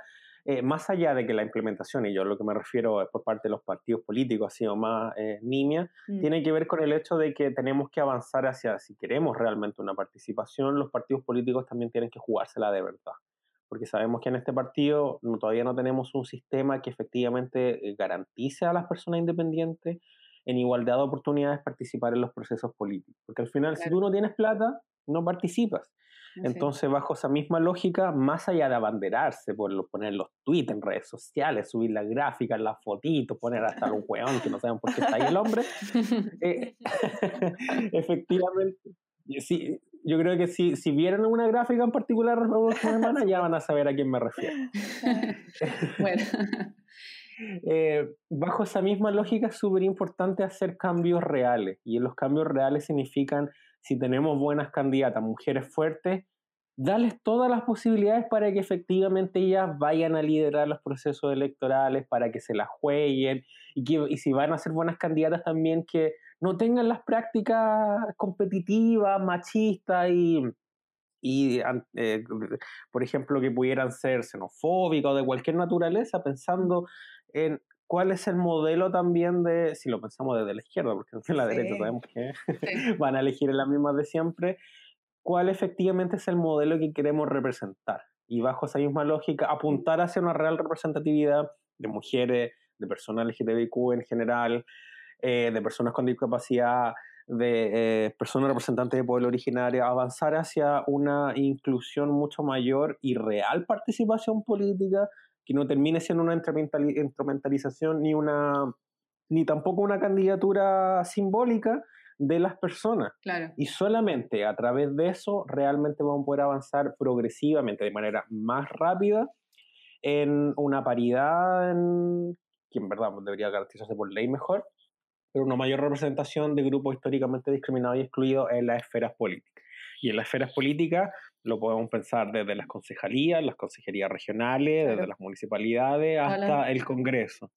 eh, más allá de que la implementación, y yo lo que me refiero por parte de los partidos políticos ha sido más eh, nimia, mm. tiene que ver con el hecho de que tenemos que avanzar hacia, si queremos realmente una participación, los partidos políticos también tienen que jugársela de verdad. Porque sabemos que en este partido no, todavía no tenemos un sistema que efectivamente garantice a las personas independientes en igualdad de oportunidades participar en los procesos políticos. Porque al final, si tú no tienes plata, no participas. Entonces, bajo esa misma lógica, más allá de abanderarse por poner los tweets en redes sociales, subir las gráficas, las fotitos, poner hasta un weón que no saben por qué está ahí el hombre, eh, efectivamente, sí, yo creo que si, si vieron una gráfica en particular la semana, ya van a saber a quién me refiero. bueno. Eh, bajo esa misma lógica es súper importante hacer cambios reales y los cambios reales significan si tenemos buenas candidatas, mujeres fuertes, darles todas las posibilidades para que efectivamente ellas vayan a liderar los procesos electorales, para que se las jueguen y, que, y si van a ser buenas candidatas también que no tengan las prácticas competitivas, machistas y, y eh, por ejemplo, que pudieran ser xenofóbicas o de cualquier naturaleza, pensando en cuál es el modelo también de, si lo pensamos desde la izquierda, porque desde la derecha sabemos que van a elegir la misma de siempre, cuál efectivamente es el modelo que queremos representar. Y bajo esa misma lógica, apuntar hacia una real representatividad de mujeres, de personas LGTBIQ en general, eh, de personas con discapacidad, de eh, personas representantes de pueblo originario, avanzar hacia una inclusión mucho mayor y real participación política que no termine siendo una instrumentalización ni una ni tampoco una candidatura simbólica de las personas. Claro. Y solamente a través de eso realmente vamos a poder avanzar progresivamente, de manera más rápida, en una paridad en, que en verdad debería garantizarse por ley mejor, pero una mayor representación de grupos históricamente discriminados y excluidos en las esferas políticas. Y en las esferas políticas lo podemos pensar desde las concejalías, las consejerías regionales, desde las municipalidades hasta el Congreso.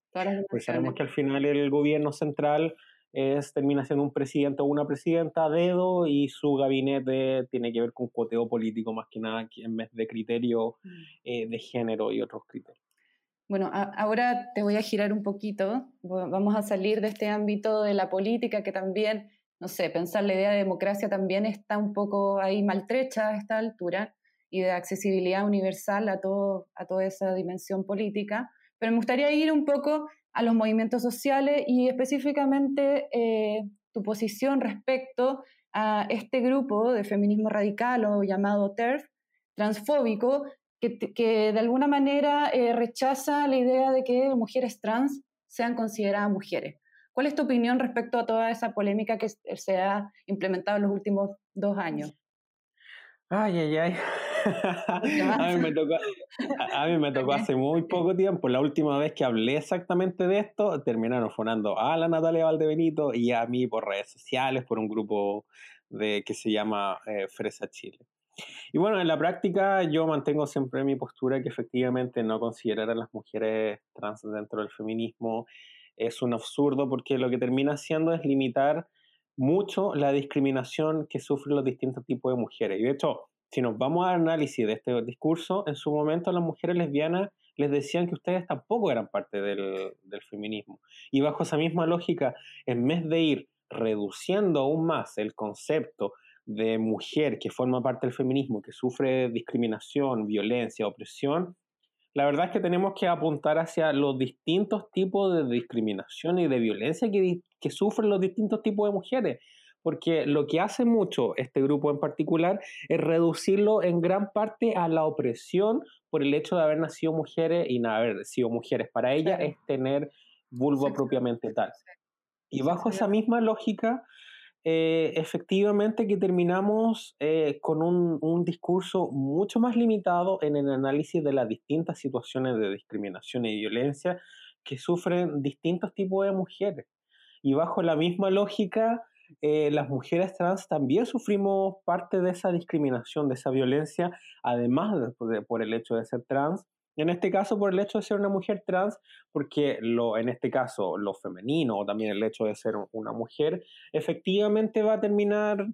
Pues sabemos que al final el gobierno central es, termina siendo un presidente o una presidenta a dedo y su gabinete tiene que ver con cuoteo político más que nada en vez de criterio mm. eh, de género y otros criterios. Bueno, ahora te voy a girar un poquito, vamos a salir de este ámbito de la política que también, no sé, pensar la idea de democracia también está un poco ahí maltrecha a esta altura y de accesibilidad universal a, todo, a toda esa dimensión política, pero me gustaría ir un poco a los movimientos sociales y específicamente eh, tu posición respecto a este grupo de feminismo radical o llamado TERF, transfóbico, que, de alguna manera eh, rechaza la idea de que mujeres trans sean consideradas mujeres. ¿Cuál es tu opinión respecto a toda esa polémica que se ha implementado en los últimos dos años? Ay, ay, ay. a mí me tocó, a mí me tocó hace muy poco tiempo. La última vez que hablé exactamente de esto, terminaron fonando a la Natalia Valdebenito y a mí por redes sociales, por un grupo de, que se llama eh, Fresa Chile. Y bueno, en la práctica yo mantengo siempre mi postura que efectivamente no considerar a las mujeres trans dentro del feminismo es un absurdo porque lo que termina haciendo es limitar mucho la discriminación que sufren los distintos tipos de mujeres. Y de hecho, si nos vamos al análisis de este discurso, en su momento las mujeres lesbianas les decían que ustedes tampoco eran parte del, del feminismo. Y bajo esa misma lógica, en vez de ir reduciendo aún más el concepto de mujer que forma parte del feminismo, que sufre discriminación, violencia, opresión, la verdad es que tenemos que apuntar hacia los distintos tipos de discriminación y de violencia que, que sufren los distintos tipos de mujeres. Porque lo que hace mucho este grupo en particular es reducirlo en gran parte a la opresión por el hecho de haber nacido mujeres y no haber sido mujeres. Para ella es tener vulva propiamente tal. Y bajo esa misma lógica, eh, efectivamente que terminamos eh, con un, discurso mucho más limitado en el análisis de las distintas situaciones de discriminación y violencia que sufren distintos tipos de mujeres. Y bajo la misma lógica, eh, las mujeres trans también sufrimos parte de esa discriminación, de esa violencia, además de, por el hecho de ser trans, en este caso, por el hecho de ser una mujer trans, porque lo, en este caso lo femenino o también el hecho de ser una mujer, efectivamente va a terminar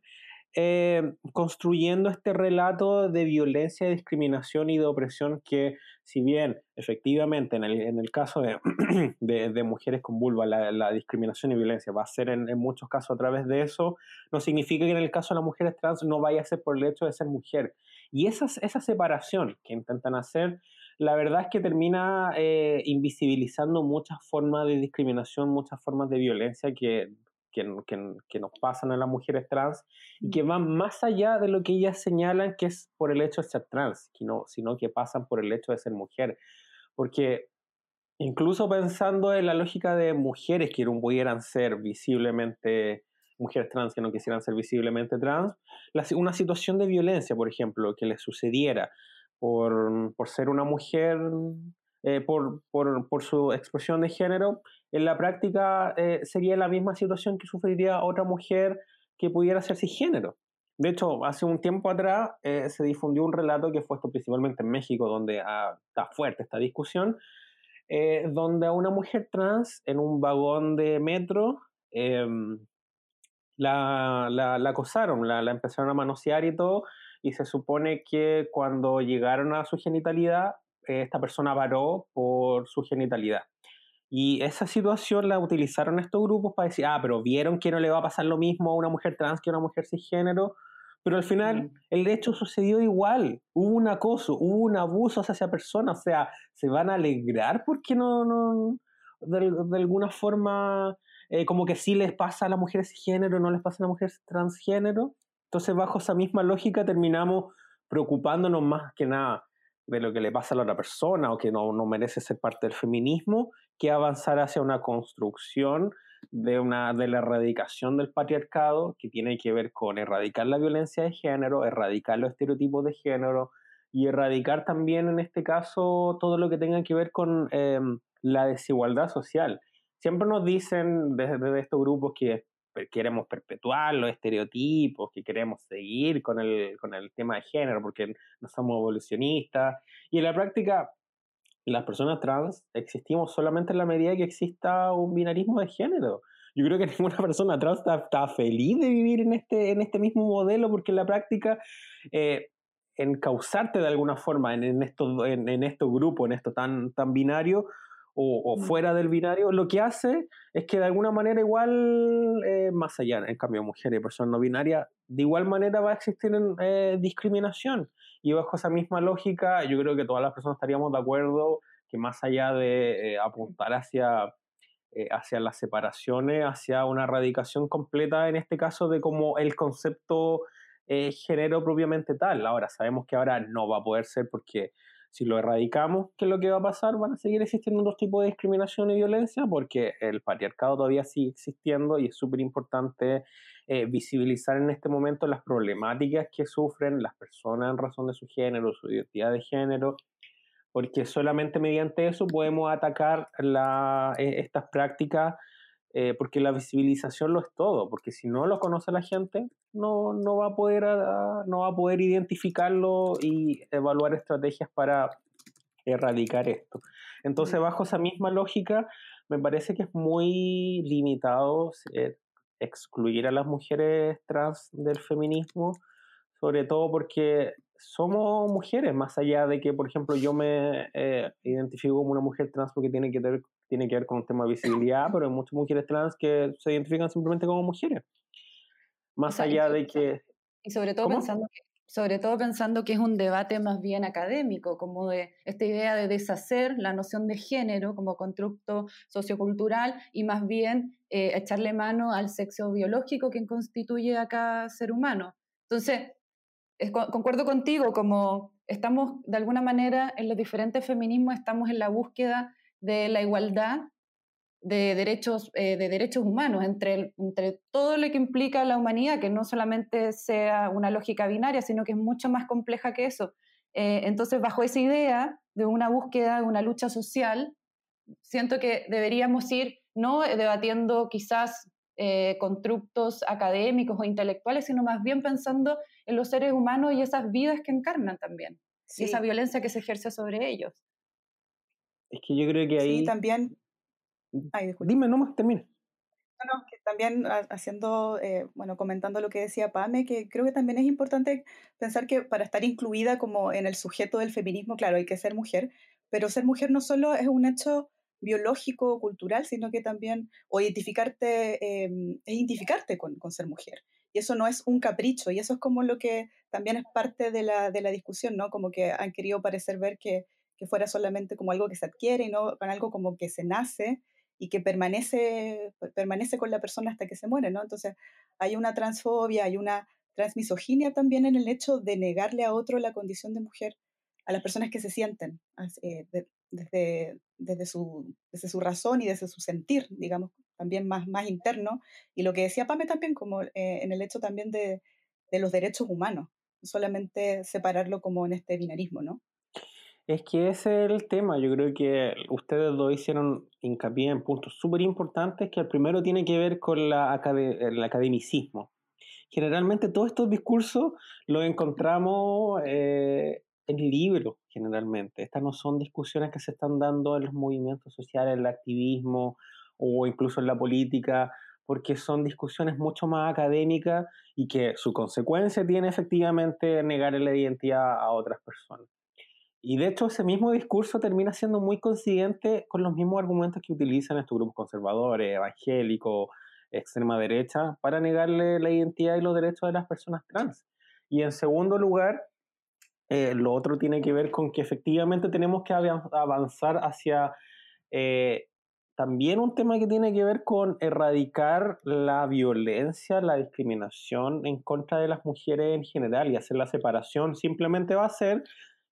eh, construyendo este relato de violencia, discriminación y de opresión que, si bien efectivamente en el, en el caso de, de, mujeres con vulva la, discriminación y violencia va a ser en, en, muchos casos a través de eso, no significa que en el caso de las mujeres trans no vaya a ser por el hecho de ser mujer. Y esa, esa separación que intentan hacer la verdad es que termina eh, invisibilizando muchas formas de discriminación, muchas formas de violencia que, que, nos pasan a las mujeres trans y que van más allá de lo que ellas señalan que es por el hecho de ser trans, sino que pasan por el hecho de ser mujer. Porque incluso pensando en la lógica de mujeres que no pudieran ser visiblemente mujeres trans que no quisieran ser visiblemente trans, una situación de violencia, por ejemplo, que les sucediera por, por ser una mujer, eh, por, por, por, su expresión de género, en la práctica eh, sería la misma situación que sufriría otra mujer que pudiera ser cisgénero. De hecho, hace un tiempo atrás eh, se difundió un relato que fue esto principalmente en México, donde ah, está fuerte esta discusión, donde a una mujer trans en un vagón de metro em, la, la, la, acosaron, la, la, empezaron a manosear y todo, y se supone que cuando llegaron a su genitalidad, esta persona varó por su genitalidad. Y esa situación la utilizaron estos grupos para decir, ah, pero vieron que no le va a pasar lo mismo a una mujer trans que a una mujer cisgénero, pero al final el hecho sucedió igual, hubo un acoso, hubo un abuso hacia esa persona, o sea, se van a alegrar porque no, no de, de alguna forma, eh, como que sí les pasa a las mujeres cisgénero, no les pasa a las mujeres transgénero. Entonces, bajo esa misma lógica, terminamos preocupándonos más que nada de lo que le pasa a la otra persona o que no, no merece ser parte del feminismo, que avanzar hacia una construcción de, una, de la erradicación del patriarcado, que tiene que ver con erradicar la violencia de género, erradicar los estereotipos de género y erradicar también, en este caso, todo lo que tenga que ver con em, la desigualdad social. Siempre nos dicen desde, estos grupos que queremos perpetuar los estereotipos, que queremos seguir con el, con el tema de género porque no somos evolucionistas. Y en la práctica, las personas trans existimos solamente en la medida que exista un binarismo de género. Yo creo que ninguna persona trans está, feliz de vivir en este, en este mismo modelo porque en la práctica eh, encauzarte de alguna forma en, en estos en, en estos grupos, en esto tan, tan binario o, mm. fuera del binario, lo que hace es que de alguna manera igual, eh, más allá, en cambio, mujeres y personas no binarias, de igual manera va a existir eh, discriminación. Y bajo esa misma lógica, yo creo que todas las personas estaríamos de acuerdo que más allá de eh, apuntar hacia, hacia las separaciones, hacia una erradicación completa, en este caso, de como el concepto género propiamente tal. Ahora, sabemos que ahora no va a poder ser porque si lo erradicamos, ¿qué es lo que va a pasar? Van a seguir existiendo otros tipos de discriminación y violencia porque el patriarcado todavía sigue existiendo y es súper importante eh, visibilizar en este momento las problemáticas que sufren las personas en razón de su género, su identidad de género, porque solamente mediante eso podemos atacar eh, estas prácticas eh, porque la visibilización lo es todo, porque si no lo conoce la gente, no, no, va a poder, ah, no va a poder identificarlo y evaluar estrategias para erradicar esto. Entonces, bajo esa misma lógica, me parece que es muy limitado eh, excluir a las mujeres trans del feminismo, sobre todo porque somos mujeres, más allá de que, por ejemplo, yo me eh, identifico como una mujer trans porque tiene que tener tiene que ver con un tema de visibilidad, pero hay muchas mujeres trans que se identifican simplemente como mujeres. Más allá de que... Y sobre todo, pensando que, sobre todo pensando que es un debate más bien académico, como de esta idea de deshacer la noción de género como constructo sociocultural y más bien eh, echarle mano al sexo biológico que constituye a cada ser humano. Entonces, concuerdo contigo, como estamos de alguna manera en los diferentes feminismos, estamos en la búsqueda de la igualdad de derechos, eh, de derechos humanos entre, entre todo lo que implica la humanidad, que no solamente sea una lógica binaria, sino que es mucho más compleja que eso. Eh, entonces, bajo esa idea de una búsqueda, de una lucha social, siento que deberíamos ir no debatiendo quizás eh, constructos académicos o intelectuales, sino más bien pensando en los seres humanos y esas vidas que encarnan también, y esa violencia que se ejerce sobre ellos. Es que yo creo que ahí... Sí, también... Mm, Ay, Dime, nomás termina. No, no, que también haciendo, eh, bueno, comentando lo que decía Pame, que creo que también es importante pensar que para estar incluida como en el sujeto del feminismo, claro, hay que ser mujer, pero ser mujer no solo es un hecho biológico, cultural, sino que también, o identificarte, em, es identificarte con, con, ser mujer. Y eso no es un capricho, y eso es como lo que también es parte de la, de la discusión, ¿no? Como que han querido parecer ver que que fuera solamente como algo que se adquiere y no con algo como que se nace y que permanece, permanece con la persona hasta que se muere, ¿no? Entonces hay una transfobia, hay una transmisoginia también en el hecho de negarle a otro la condición de mujer a las personas que se sienten eh, desde, desde, su, desde su razón y desde su sentir, digamos, también más, más interno. Y lo que decía Pame también, como eh, en el hecho también de, de los derechos humanos, no solamente separarlo como en este binarismo, ¿no? Es que ese es el tema. Yo creo que ustedes dos hicieron hincapié en puntos súper importantes, que el primero tiene que ver con la el academicismo. Generalmente todos estos discursos los encontramos eh, en libros, generalmente. Estas no son discusiones que se están dando en los movimientos sociales, en el activismo o incluso en la política, porque son discusiones mucho más académicas y que su consecuencia tiene efectivamente negar la identidad a otras personas. Y de hecho ese mismo discurso termina siendo muy coincidente con los mismos argumentos que utilizan estos grupos conservadores, evangélicos, extrema derecha, para negarle la identidad y los derechos de las personas trans. Y en segundo lugar, eh, lo otro tiene que ver con que efectivamente tenemos que avanzar hacia eh, también un tema que tiene que ver con erradicar la violencia, la discriminación en contra de las mujeres en general y hacer la separación simplemente va a ser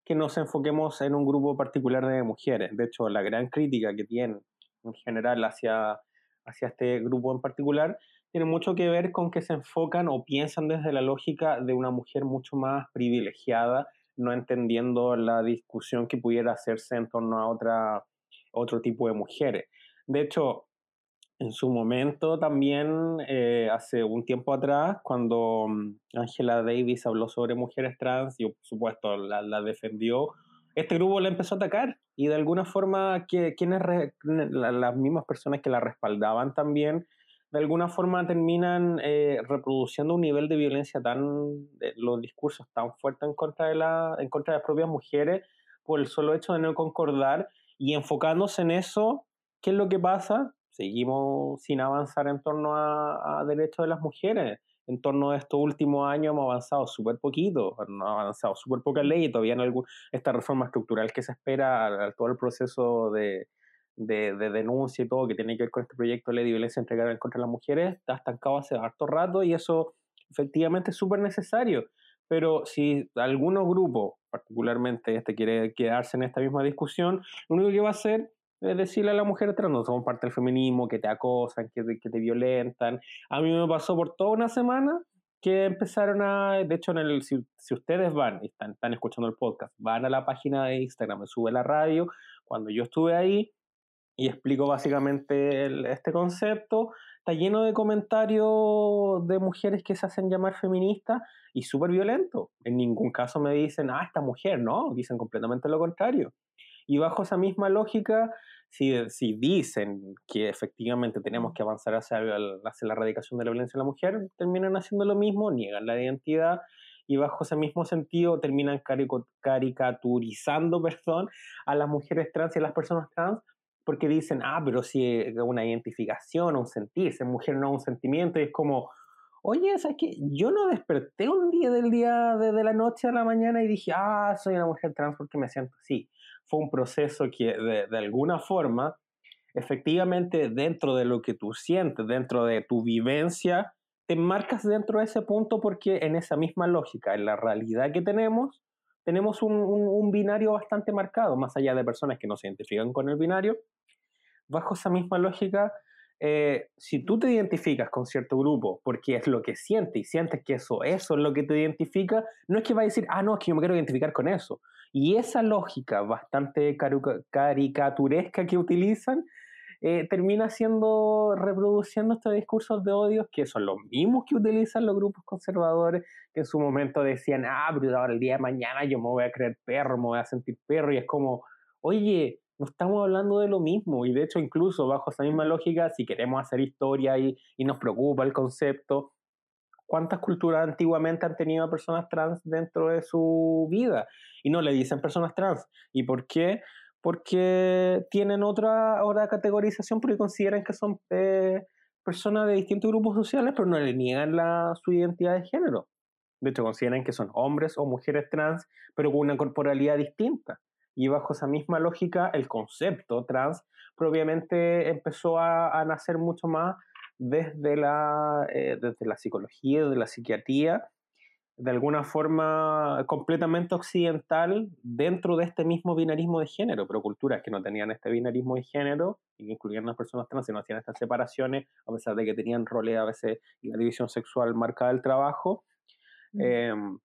que nos enfoquemos en un grupo particular de mujeres. De hecho, la gran crítica que tienen en general hacia, hacia este grupo en particular, tiene mucho que ver con que se enfocan o piensan desde la lógica de una mujer mucho más privilegiada, no entendiendo la discusión que pudiera hacerse en torno a otra, otro tipo de mujeres. De hecho, en su momento también, eh, hace un tiempo atrás, cuando mm, Angela Davis habló sobre mujeres trans y por supuesto la, la defendió, este grupo la empezó a atacar y de alguna forma que, quienes las mismas personas que la respaldaban también de alguna forma terminan eh, reproduciendo un nivel de violencia tan, de los discursos tan fuertes en contra, de la, en contra de las propias mujeres por el solo hecho de no concordar y enfocándose en eso, ¿qué es lo que pasa? Seguimos sin avanzar en torno a, derechos de las mujeres. En torno a estos últimos años hemos avanzado súper poquito, hemos avanzado súper poca ley, todavía no hay esta reforma estructural que se espera, todo el proceso de, de, denuncia y todo que tiene que ver con este proyecto de ley de violencia entregada contra las mujeres está estancado hace harto rato y eso efectivamente es súper necesario. Pero si algunos grupos, particularmente este, quiere quedarse en esta misma discusión, lo único que va a hacer es decirle a la mujer trans, no somos parte del feminismo, que te acosan, que te, que te violentan. A mí me pasó por toda una semana que empezaron a, de hecho, en el, si, si ustedes van están, están, escuchando el podcast, van a la página de Instagram, me sube la radio, cuando yo estuve ahí, y explico básicamente este concepto. Está lleno de comentarios de mujeres que se hacen llamar feministas y súper violento. En ningún caso me dicen, ah, esta mujer, no, dicen completamente lo contrario. Y bajo esa misma lógica, si, si dicen que efectivamente tenemos que avanzar hacia, hacia la erradicación de la violencia en la mujer, terminan haciendo lo mismo, niegan la identidad y bajo ese mismo sentido terminan caricaturizando perdón, a las mujeres trans y a las personas trans porque dicen, ah, pero si es una identificación, un sentir, ser mujer no un sentimiento, y es como, oye, ¿sabes qué? Yo no desperté un día del día, de, la noche a la mañana y dije, ah, soy una mujer trans porque me siento así. Fue un proceso que de, de alguna forma, efectivamente, dentro de lo que tú sientes, dentro de tu vivencia, te marcas dentro de ese punto porque en esa misma lógica, en la realidad que tenemos, tenemos un, binario bastante marcado, más allá de personas que no se identifican con el binario. Bajo esa misma lógica, eh, si tú te identificas con cierto grupo porque es lo que sientes y sientes que eso, eso es lo que te identifica, no es que va a decir, ah, no, es que yo me quiero identificar con eso. Y esa lógica bastante caricaturesca que utilizan eh, termina siendo, reproduciendo estos discursos de odio que son los mismos que utilizan los grupos conservadores que en su momento decían, ah, pero ahora el día de mañana yo me voy a creer perro, me voy a sentir perro, y es como, oye, no estamos hablando de lo mismo, y de hecho incluso bajo esa misma lógica, si queremos hacer historia y, y nos preocupa el concepto, ¿cuántas culturas antiguamente han tenido a personas trans dentro de su vida? Y no le dicen personas trans. ¿Y por qué? Porque tienen otra, otra categorización porque consideran que son eh, personas de distintos grupos sociales, pero no le niegan la, su identidad de género. De hecho, consideran que son hombres o mujeres trans, pero con una corporalidad distinta. Y bajo esa misma lógica, el concepto trans propiamente empezó a, nacer mucho más desde la, eh, desde la psicología, desde la psiquiatría, de alguna forma completamente occidental dentro de este mismo binarismo de género, pero culturas que no tenían este binarismo de género y que incluían a las personas trans y no hacían estas separaciones, a pesar de que tenían roles a veces y la división sexual marcada del trabajo, em,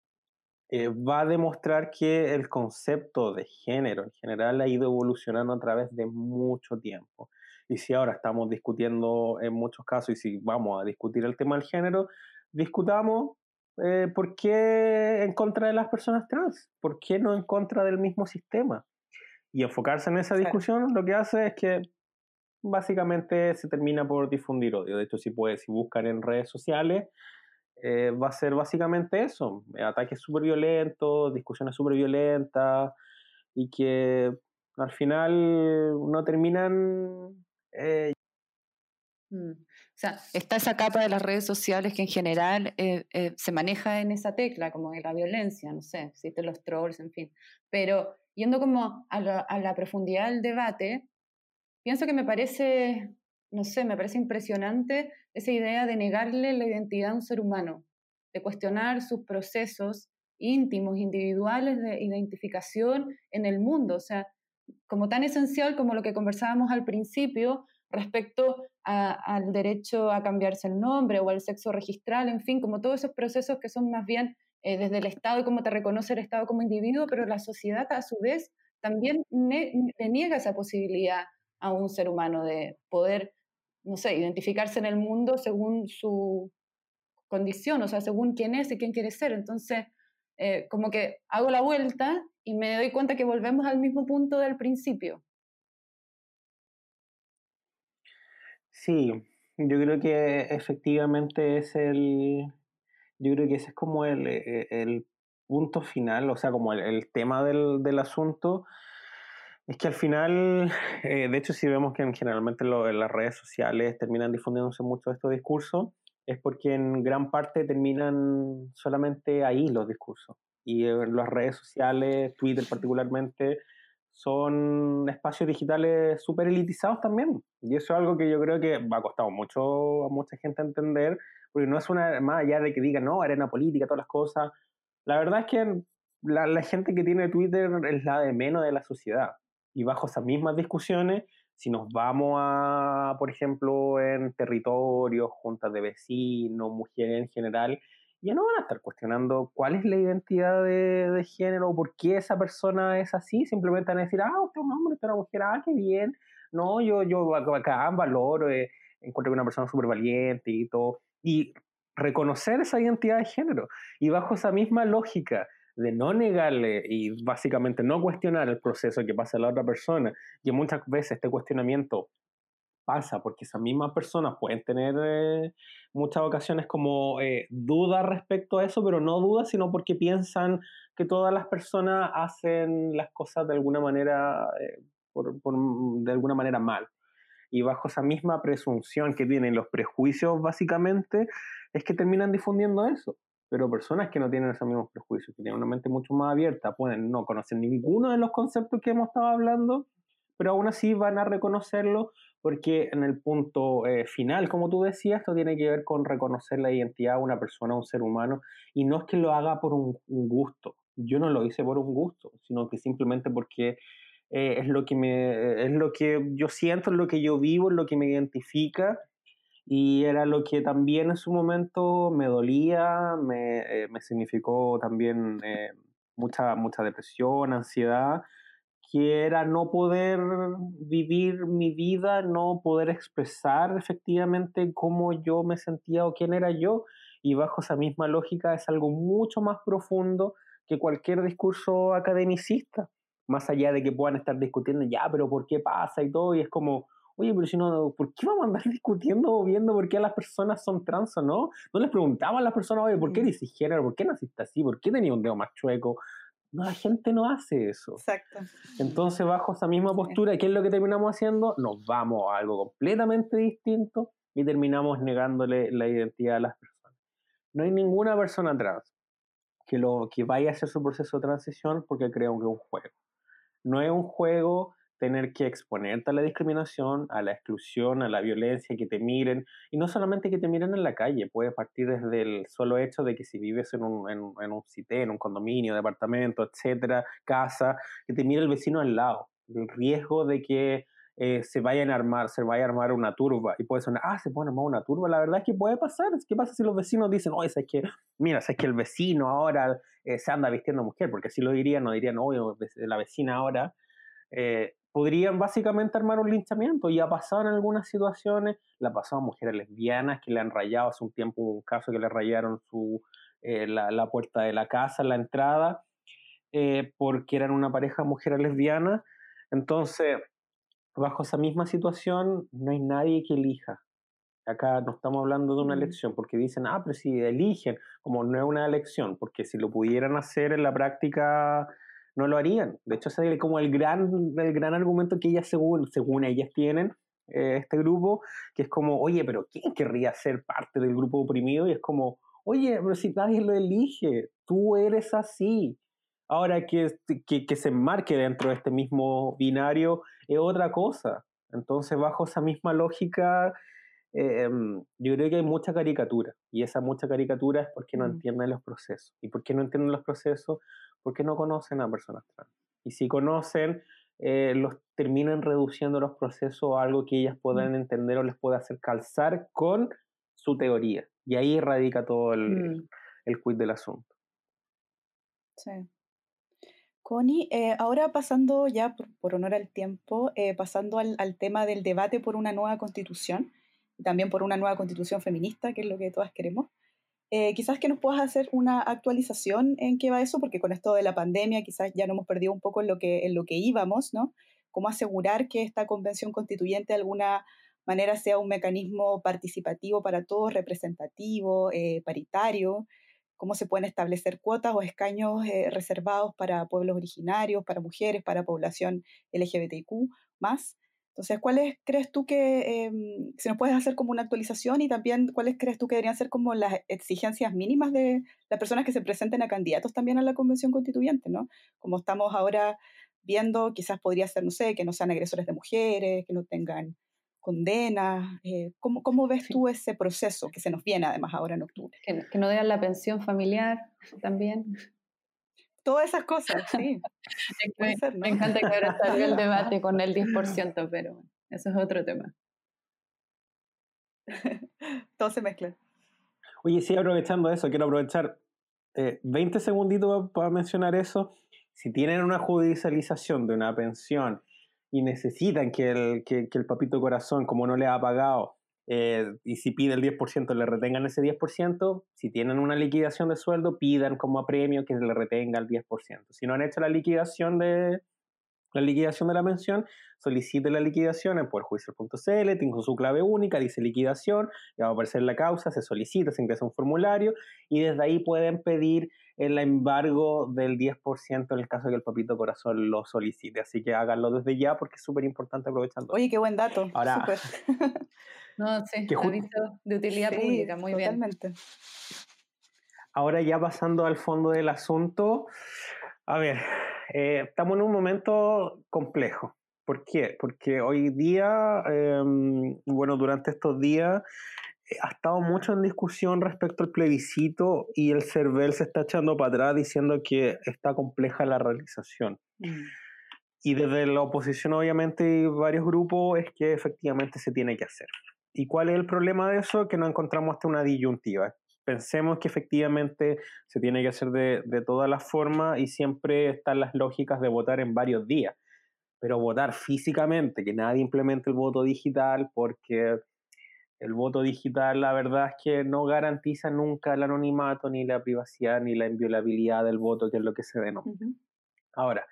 eh, va a demostrar que el concepto de género en general ha ido evolucionando a través de mucho tiempo. Y si ahora estamos discutiendo en muchos casos, y si vamos a discutir el tema del género, discutamos eh, ¿por qué en contra de las personas trans? ¿Por qué no en contra del mismo sistema? Y enfocarse en esa discusión lo que hace es que básicamente se termina por difundir odio. De hecho, si, puede, si buscan en redes sociales, eh, va a ser básicamente eso, ataques súper violentos, discusiones súper violentas y que al final no terminan eh, Mm. O sea, está esa capa de las redes sociales que en general eh, eh, se maneja en esa tecla, como en la violencia, no sé, existen los trolls, en fin. Pero yendo como a la, a la profundidad del debate, pienso que me parece, no sé, me parece impresionante esa idea de negarle la identidad a un ser humano, de cuestionar sus procesos íntimos, individuales de identificación en el mundo. O sea, como tan esencial como lo que conversábamos al principio respecto al derecho a cambiarse el nombre o al sexo registral, en fin, como todos esos procesos que son más bien eh, desde el Estado y cómo te reconoce el Estado como individuo, pero la sociedad a su vez también le niega esa posibilidad a un ser humano de poder, no sé, identificarse en el mundo según su condición, o sea, según quién es y quién quiere ser. Entonces, eh, como que hago la vuelta y me doy cuenta que volvemos al mismo punto del principio. Sí, yo creo que efectivamente es el, yo creo que ese es como el, e, el punto final, o sea, como el, tema del, del, asunto, es que al final, eh, de hecho, si vemos que generalmente en las redes sociales terminan difundiéndose mucho estos discursos, es porque en gran parte terminan solamente ahí los discursos. Y en las redes sociales, Twitter particularmente, son espacios digitales súper elitizados también. Y eso es algo que yo creo que ha costado mucho a mucha gente entender, porque no es una, más allá de que digan, no, arena política, todas las cosas. La verdad es que la, la gente que tiene Twitter es la de menos de la sociedad. Y bajo esas mismas discusiones si nos vamos a, por ejemplo, en territorios, juntas de vecinos, mujeres en general, ya no van a estar cuestionando cuál es la identidad de, de género, por qué esa persona es así, simplemente van a decir, ah, usted es un hombre, usted es una mujer, ah, qué bien, no, yo, yo acá valoro, eh, encuentro que una persona súper valiente y todo, y reconocer esa identidad de género, y bajo esa misma lógica, de no negarle y básicamente no cuestionar el proceso que pasa la otra persona, que muchas veces este cuestionamiento pasa porque esas mismas personas pueden tener eh, muchas ocasiones como eh, dudas respecto a eso, pero no dudas, sino porque piensan que todas las personas hacen las cosas de alguna manera, eh, de alguna manera mal. Y bajo esa misma presunción que tienen los prejuicios, básicamente, es que terminan difundiendo eso. Pero personas que no tienen esos mismos prejuicios, que tienen una mente mucho más abierta, pueden no conocer ninguno de los conceptos que hemos estado hablando, pero aún así van a reconocerlo porque en el punto eh, final, como tú decías, esto tiene que ver con reconocer la identidad de una persona, un ser humano, y no es que lo haga por un, gusto. Yo no lo hice por un gusto, sino que simplemente porque eh, es lo que me, es lo que yo siento, es lo que yo vivo, es lo que me identifica y era lo que también en su momento me dolía, me, eh, me significó también eh, mucha, mucha depresión, ansiedad, que era no poder vivir mi vida, no poder expresar efectivamente cómo yo me sentía o quién era yo, y bajo esa misma lógica es algo mucho más profundo que cualquier discurso academicista, más allá de que puedan estar discutiendo, ya, pero ¿por qué pasa y todo? Y es como, oye, pero si no, ¿por qué vamos a andar discutiendo o viendo por qué las personas son trans o no? No les preguntaban a las personas, oye, ¿por qué eres género? ¿Por qué naciste así? ¿Por qué tenías un dedo más chueco? No, la gente no hace eso. Exacto. Entonces, bajo esa misma postura, ¿qué es lo que terminamos haciendo? Nos vamos a algo completamente distinto y terminamos negándole la identidad a las personas. No hay ninguna persona trans que, lo, que vaya a hacer su proceso de transición porque crea que es un juego. No es un juego tener que exponerte a la discriminación, a la exclusión, a la violencia, que te miren, y no solamente que te miren en la calle, puede partir desde el solo hecho de que si vives en un, en, en un cité, en un condominio, departamento, etcétera, casa, que te mire el vecino al lado, el riesgo de que eh, se vayan a armar, se vaya a armar una turba, y puede sonar, ah, se puede armar una turba, la verdad es que puede pasar, ¿qué pasa si los vecinos dicen, oye, es que, mira, es que el vecino ahora eh, se anda vistiendo mujer, porque si lo dirían, no dirían, oye, la vecina ahora... Eh, podrían básicamente armar un linchamiento. Y ha pasado en algunas situaciones, la ha pasado a mujeres lesbianas que le han rayado, hace un tiempo un caso que le rayaron su, eh, la, puerta de la casa, la entrada, eh, porque eran una pareja mujeres lesbianas. Entonces, bajo esa misma situación, no hay nadie que elija. Acá no estamos hablando de una elección, porque dicen, ah, pero si eligen, como no es una elección, porque si lo pudieran hacer en la práctica no lo harían. De hecho, ese es como el gran, el gran argumento que ellas, según, según ellas tienen, eh, este grupo, que es como, oye, pero ¿quién querría ser parte del grupo oprimido? Y es como, oye, pero si nadie lo elige, tú eres así. Ahora que, que, que se enmarque dentro de este mismo binario es otra cosa. Entonces, bajo esa misma lógica, em, yo creo que hay mucha caricatura. Y esa mucha caricatura es porque no mm. entienden los procesos. ¿Y por qué no entienden los procesos? porque no conocen a personas trans. Y si conocen, eh, los terminan reduciendo los procesos a algo que ellas Mm. puedan entender o les pueda hacer calzar con su teoría. Y ahí radica todo el, Mm. el quid del asunto. Sí. Connie, eh, ahora pasando ya por, por honor al tiempo, eh, pasando al, al tema del debate por una nueva constitución, también por una nueva constitución feminista, que es lo que todas queremos. Eh, quizás que nos puedas hacer una actualización en qué va eso, porque con esto de la pandemia quizás ya nos hemos perdido un poco en lo que, en lo que íbamos, ¿no? Cómo asegurar que esta convención constituyente de alguna manera sea un mecanismo participativo para todos, representativo, eh, paritario, cómo se pueden establecer cuotas o escaños eh, reservados para pueblos originarios, para mujeres, para población LGBTIQ más. Entonces, ¿cuáles crees tú que, eh, si nos puedes hacer como una actualización y también cuáles crees tú que deberían ser como las exigencias mínimas de las personas que se presenten a candidatos también a la Convención Constituyente, ¿no? Como estamos ahora viendo, quizás podría ser, no sé, que no sean agresores de mujeres, que no tengan condenas. Eh, ¿cómo, ¿Cómo ves tú ese proceso que se nos viene además ahora en octubre? Que, que no den la pensión familiar también. Todas esas cosas, sí. Puede Me, ser, ¿no? me encanta que ahora salga el debate con el 10%, pero bueno, eso es otro tema. Todo se mezcla. Oye, sí, aprovechando eso, quiero aprovechar eh, 20 segunditos para mencionar eso. Si tienen una judicialización de una pensión y necesitan que el, que, que el papito corazón, como no le ha pagado, eh, y si pide el 10%, le retengan ese 10%. Si tienen una liquidación de sueldo, pidan como premio que le retenga el 10%. Si no han hecho la liquidación de la liquidación de la pensión, solicite la liquidación en poderjudicial.cl, tengo su clave única, dice liquidación, le va a aparecer la causa, se solicita, se ingresa un formulario y desde ahí pueden pedir el embargo del 10% en el caso de que el papito corazón lo solicite. Así que háganlo desde ya porque es súper importante aprovechando. Oye, qué buen dato. Ahora-. No, sí, Que ju- aviso de utilidad Sí, pública, muy bien. totalmente. Ahora ya pasando al fondo del asunto, a ver, eh, estamos en un momento complejo. ¿Por qué? Porque hoy día, eh, bueno, durante estos días eh, ha estado mucho en discusión respecto al plebiscito y el CERVEL se está echando para atrás diciendo que está compleja la realización. Mm. Y desde la oposición, obviamente, y varios grupos, es que efectivamente se tiene que hacer. ¿Y cuál es el problema de eso? Que no encontramos hasta una disyuntiva. Pensemos que efectivamente se tiene que hacer de, de todas las formas y siempre están las lógicas de votar en varios días. Pero votar físicamente, que nadie implemente el voto digital, porque el voto digital, la verdad es que no garantiza nunca el anonimato, ni la privacidad, ni la inviolabilidad del voto, que es lo que se denomina. Ahora,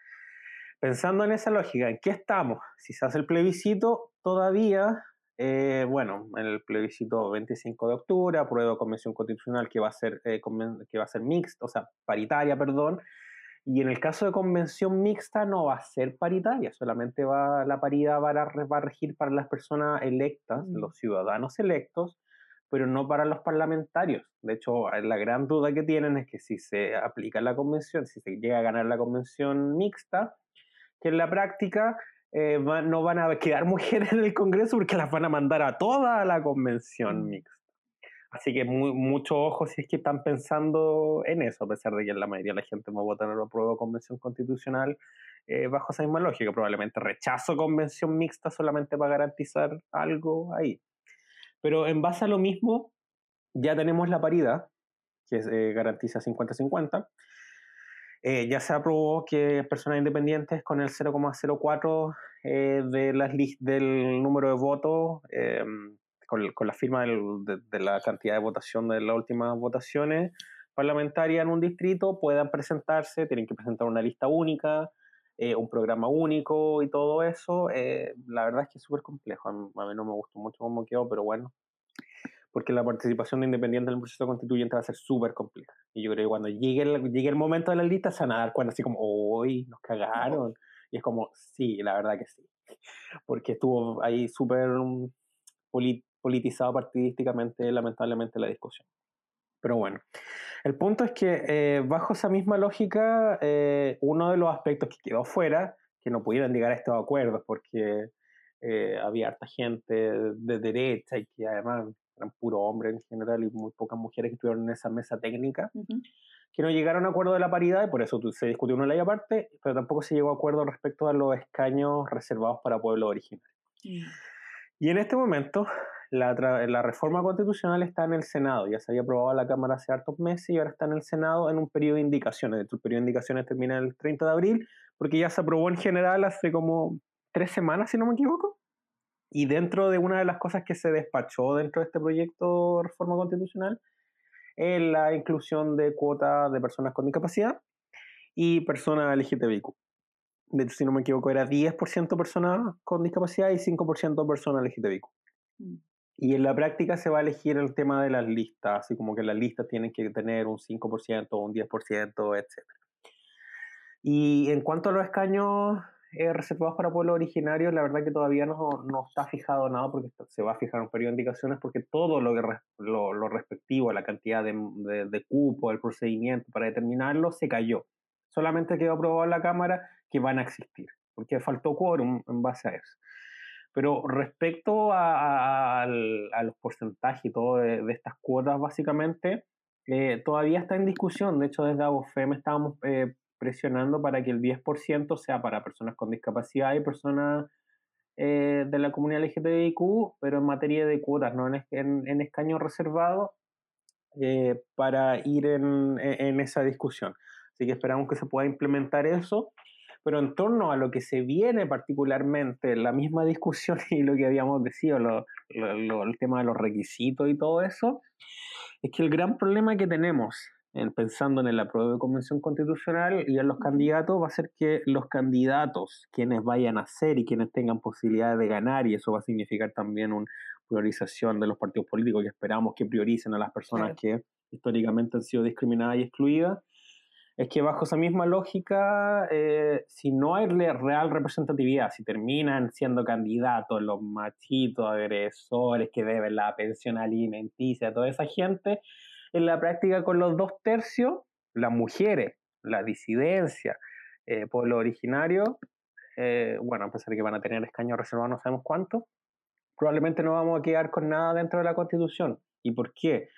pensando en esa lógica, ¿en qué estamos? Si se hace el plebiscito, todavía, eh, bueno, en el plebiscito 25 de octubre, aprueba convención constitucional que va a ser, eh, que va a ser mixta, o sea, paritaria, perdón, y en el caso de convención mixta no va a ser paritaria, solamente va, la paridad va a, va a regir para las personas electas, Mm. los ciudadanos electos, pero no para los parlamentarios. De hecho, eh, la gran duda que tienen es que si se aplica la convención, si se llega a ganar la convención mixta, que en la práctica eh, va- no van a quedar mujeres en el Congreso porque las van a mandar a toda la convención Mm. mixta. Así que muy, mucho ojo si es que están pensando en eso, a pesar de que la mayoría de la gente va a votar a la prueba convención constitucional eh, bajo esa misma lógica. Probablemente rechazo convención mixta solamente para garantizar algo ahí. Pero en base a lo mismo, ya tenemos la paridad, que eh, garantiza 50-50. Eh, ya se aprobó que personas independientes con el 0,04 eh, de las del número de votos, eh, con, con la firma del- de, de la cantidad de votación de las últimas votaciones parlamentarias en un distrito, puedan presentarse, tienen que presentar una lista única, eh, un programa único y todo eso. Eh, la verdad es que es súper complejo. A mí, a mí no me gustó mucho cómo quedó, pero bueno, porque la participación de independientes en el proceso constituyente va a ser súper compleja. Y yo creo que cuando llegue el, llegue el momento de la lista se van a dar cuenta así como, uy, nos cagaron. Y es como, sí, la verdad que sí. Porque estuvo ahí súper um, poli- politizado partidísticamente, lamentablemente, la discusión. Pero bueno, el punto es que eh, bajo esa misma lógica, eh, uno de los aspectos que quedó fuera, que no pudieron llegar a estos acuerdos porque eh, había harta gente de derecha y que además eran puro hombres en general y muy pocas mujeres que estuvieron en esa mesa técnica, Ujú. que no llegaron a acuerdo de la paridad y por eso se discutió una ley aparte, pero tampoco se llegó a acuerdo respecto a los escaños reservados para pueblos originarios. Mm. Y en este momento, la, la, reforma constitucional está en el Senado, ya se había aprobado en la Cámara hace hartos meses y ahora está en el Senado en un periodo de indicaciones. El periodo de indicaciones termina el 30 de abril, porque ya se aprobó en general hace como tres semanas, si no me equivoco. Y dentro de una de las cosas que se despachó dentro de este proyecto de reforma constitucional es la inclusión de cuotas de personas con discapacidad y personas LGTBIQ. De hecho, si no me equivoco, era 10% personas con discapacidad y 5% personas LGTBIQ. Mm. Y en la práctica se va a elegir el tema de las listas, así como que las listas tienen que tener un 5%, un 10%, etc. Y en cuanto a los escaños eh, reservados para pueblos originarios, la verdad que todavía no, no, está fijado nada porque se va a fijar un periodo de indicaciones porque todo lo, que lo, lo, respectivo a la cantidad de, de, de, cupo, el procedimiento para determinarlo, se cayó. Solamente quedó aprobado en la Cámara que van a existir, porque faltó quórum en base a eso. Pero respecto a, a, los porcentajes y todo de, estas cuotas, básicamente, eh, todavía está en discusión. De hecho, desde ABOFEM estábamos eh, presionando para que el 10% sea para personas con discapacidad y personas eh, de la comunidad LGTBIQ, pero en materia de cuotas, no en, en, en escaños reservados, para ir en, en esa discusión. Así que esperamos que se pueda implementar eso pero en torno a lo que se viene particularmente, la misma discusión y lo que habíamos decido, el tema de los requisitos y todo eso, es que el gran problema que tenemos en, pensando en el apruebo de convención constitucional y en los candidatos va a ser que los candidatos, quienes vayan a ser y quienes tengan posibilidades de ganar, y eso va a significar también una priorización de los partidos políticos que esperamos que prioricen a las personas que históricamente han sido discriminadas y excluidas, es que bajo esa misma lógica, eh, si no hay real representatividad, si terminan siendo candidatos los machitos agresores que deben la pensión alimenticia, toda esa gente, en la práctica con los dos tercios, las mujeres, la disidencia, eh, pueblo originario, eh, bueno, a pesar de que van a tener escaños reservados no sabemos cuánto, probablemente no vamos a quedar con nada dentro de la constitución. ¿Y por qué?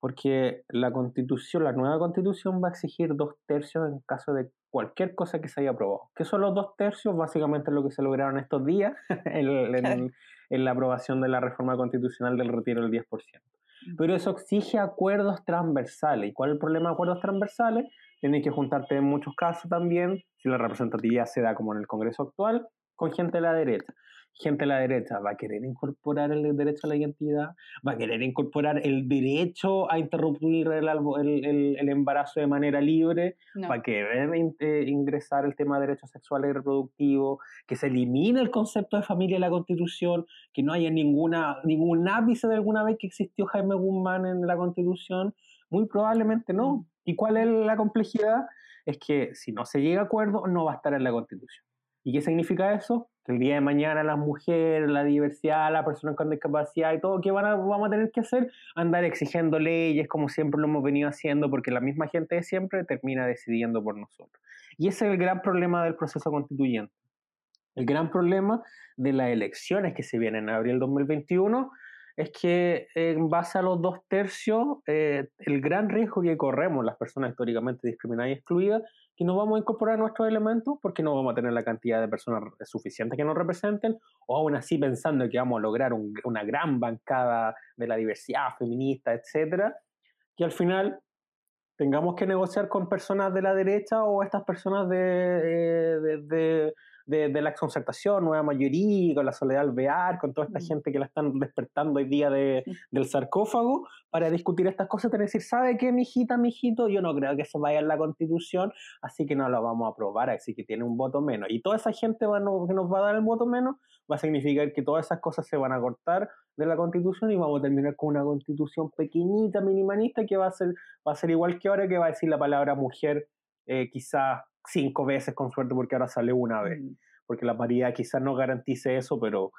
porque la constitución, la nueva constitución va a exigir dos tercios en caso de cualquier cosa que se haya aprobado. ¿Qué son los dos tercios? Básicamente lo que se lograron estos días en, la aprobación de la reforma constitucional del retiro del 10%. Pero eso exige acuerdos transversales. ¿Y cuál es el problema de acuerdos transversales? Tienes que juntarte en muchos casos también, si la representatividad se da como en el Congreso actual, con gente de la derecha gente de la derecha va a querer incorporar el derecho a la identidad, va a querer incorporar el derecho a interrumpir el, el, el, embarazo de manera libre, va a querer eh, ingresar el tema de derechos sexuales y reproductivos, que se elimine el concepto de familia en la Constitución, que no haya ninguna, ningún ápice de alguna vez que existió Jaime Guzmán en la Constitución. Muy probablemente no. Mm. ¿Y cuál es la complejidad? Es que si no se llega a acuerdo, no va a estar en la Constitución. ¿Y qué significa eso? Que el día de mañana las mujeres, la diversidad, las personas con discapacidad y todo, ¿qué van a, vamos a tener que hacer? Andar exigiendo leyes como siempre lo hemos venido haciendo, porque la misma gente de siempre termina decidiendo por nosotros. Y ese es el gran problema del proceso constituyente. El gran problema de las elecciones que se vienen en abril 2021 es que en base a los dos tercios, eh, el gran riesgo que corremos las personas históricamente discriminadas y excluidas que no vamos a incorporar nuestros elementos porque no vamos a tener la cantidad de personas suficientes que nos representen, o aún así pensando que vamos a lograr una gran bancada de la diversidad feminista, etcétera, que al final tengamos que negociar con personas de la derecha o estas personas de, eh, de, la concertación, nueva mayoría, con la Soledad Alvear, con toda esta mm. gente que la están despertando hoy día de, del sarcófago, para discutir estas cosas, que decir, ¿sabe qué, mijita, mijito? Yo no creo que eso vaya en la constitución, así que no lo vamos a aprobar, así que tiene un voto menos. Y toda esa gente que nos va a dar el voto menos va a significar que todas esas cosas se van a cortar de la constitución y vamos a terminar con una constitución pequeñita, minimalista, que va a ser, va a ser igual que ahora, que va a decir la palabra mujer eh, quizás cinco veces con suerte porque ahora sale una vez. Mm. Porque la paridad quizás no garantice eso, pero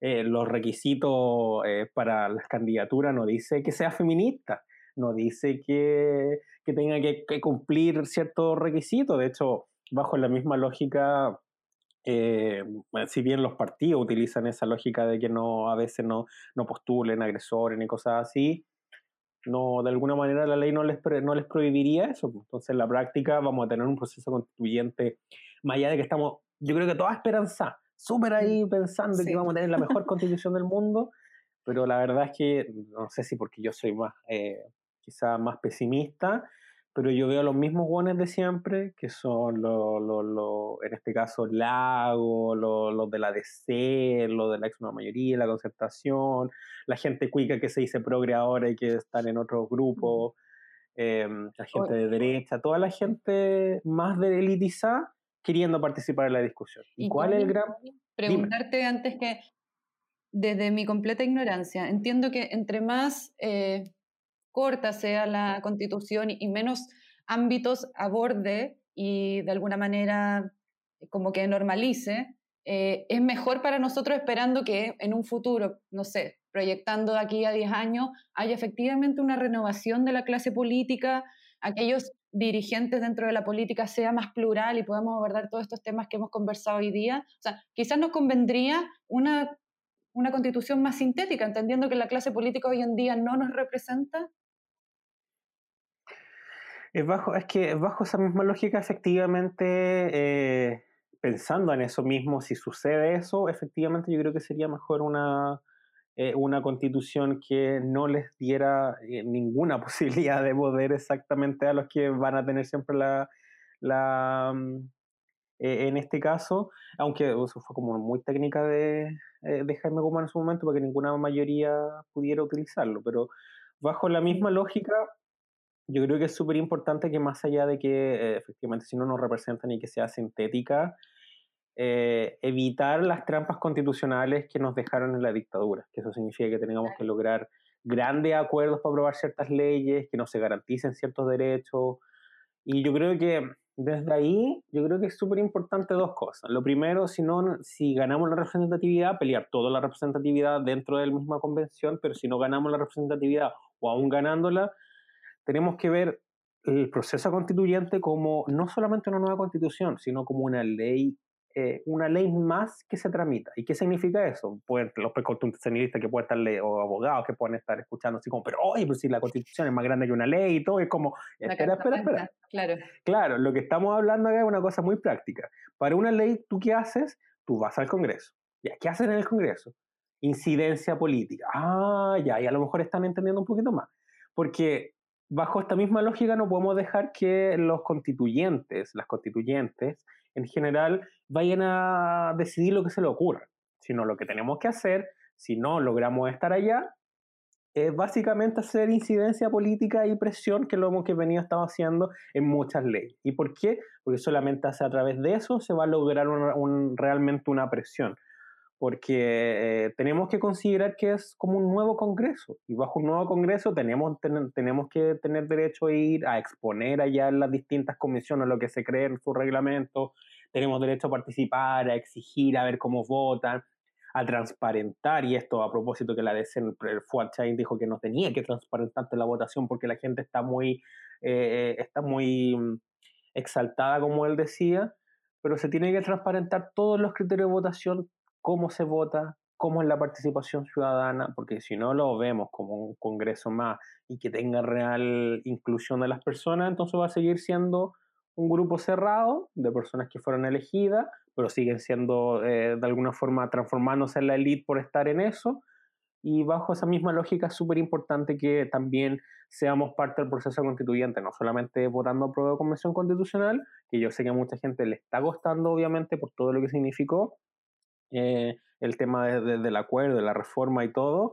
eh, los requisitos eh, para las candidaturas no dice que sea feminista, no dice que, que tenga que, cumplir ciertos requisitos. De hecho, bajo la misma lógica, eh, si bien los partidos utilizan esa lógica de que no a veces no, no postulen agresores ni cosas así, no, de alguna manera la ley no les, no les prohibiría eso. Pues. Entonces, en la práctica vamos a tener un proceso constituyente, más allá de que estamos, yo creo que toda esperanza, súper ahí pensando que vamos a tener la mejor constitución del mundo, pero la verdad es que, no sé si porque yo soy más, eh, quizá más pesimista, pero yo veo los mismos guones de siempre, que son los, lo, en este caso, Lago, los de la DC, los de la ex mayoría, la concertación, la gente cuica que se dice progre ahora y que están en otros grupos, em, la gente de derecha, toda la gente más de elitizada queriendo participar en la discusión. ¿Y, cuál es el gran...? Preguntarte antes que, desde mi completa ignorancia, entiendo que entre más... Eh, corta sea la constitución y menos ámbitos aborde y de alguna manera como que normalice, eh, es mejor para nosotros esperando que en un futuro, no sé, proyectando de aquí a 10 años, haya efectivamente una renovación de la clase política, aquellos dirigentes dentro de la política sea más plural y podamos abordar todos estos temas que hemos conversado hoy día. O sea, quizás nos convendría una, una constitución más sintética, entendiendo que la clase política hoy en día no nos representa. Es, bajo, es que bajo esa misma lógica, efectivamente, eh, pensando en eso mismo, si sucede eso, efectivamente yo creo que sería mejor una, eh, una constitución que no les diera eh, ninguna posibilidad de poder exactamente a los que van a tener siempre la, la mm, en este caso, aunque eso fue como muy técnica de, de Jaime Guzmán en su momento, para que ninguna mayoría pudiera utilizarlo, pero bajo la misma lógica, yo creo que es súper importante que más allá de que eh, efectivamente si no nos representan y que sea sintética, eh, evitar las trampas constitucionales que nos dejaron en la dictadura, que eso significa que tengamos que lograr grandes acuerdos para aprobar ciertas leyes, que no se garanticen ciertos derechos. Y yo creo que desde ahí, yo creo que es súper importante dos cosas. Lo primero, si, no, si ganamos la representatividad, pelear toda la representatividad dentro de la misma convención, pero si no ganamos la representatividad o aún ganándola, tenemos que ver el proceso constituyente como no solamente una nueva constitución, sino como una ley, eh, una ley más que se tramita. ¿Y qué significa eso? Pueden, los constitucionalistas que pueden estar, o abogados que pueden estar escuchando así como, pero oye, pues si la constitución es más grande que una ley y todo, es como, espera, espera, espera. Claro. claro, lo que estamos hablando acá es una cosa muy práctica. Para una ley, ¿tú qué haces? Tú vas al Congreso. ¿Ya? ¿Qué hacen en el Congreso? Incidencia política. Ah, ya, y a lo mejor están entendiendo un poquito más. Porque bajo esta misma lógica no podemos dejar que los constituyentes, las constituyentes, en general, vayan a decidir lo que se les ocurra, sino lo que tenemos que hacer, si no logramos estar allá, es básicamente hacer incidencia política y presión, que lo hemos que venido estado haciendo en muchas leyes. ¿Y por qué? Porque solamente a través de eso se va a lograr realmente una presión porque eh, tenemos que considerar que es como un nuevo Congreso y bajo un nuevo Congreso tenemos, tenemos que tener derecho a ir a exponer allá en las distintas comisiones lo que se cree en su reglamento, tenemos derecho a participar, a exigir, a ver cómo votan, a transparentar, y esto a propósito que la DC, el Fuad Chain dijo que no tenía que transparentar la votación porque la gente está muy, eh, está muy mm, exaltada, como él decía, pero se tiene que transparentar todos los criterios de votación, cómo se vota, cómo es la participación ciudadana, porque si no lo vemos como un Congreso más y que tenga real inclusión de las personas, entonces va a seguir siendo un grupo cerrado de personas que fueron elegidas, pero siguen siendo eh, de alguna forma transformándose en la élite por estar en eso. Y bajo esa misma lógica es súper importante que también seamos parte del proceso constituyente, no solamente votando a prueba de convención constitucional, que yo sé que a mucha gente le está costando obviamente por todo lo que significó, eh, el tema del acuerdo, de la reforma y todo,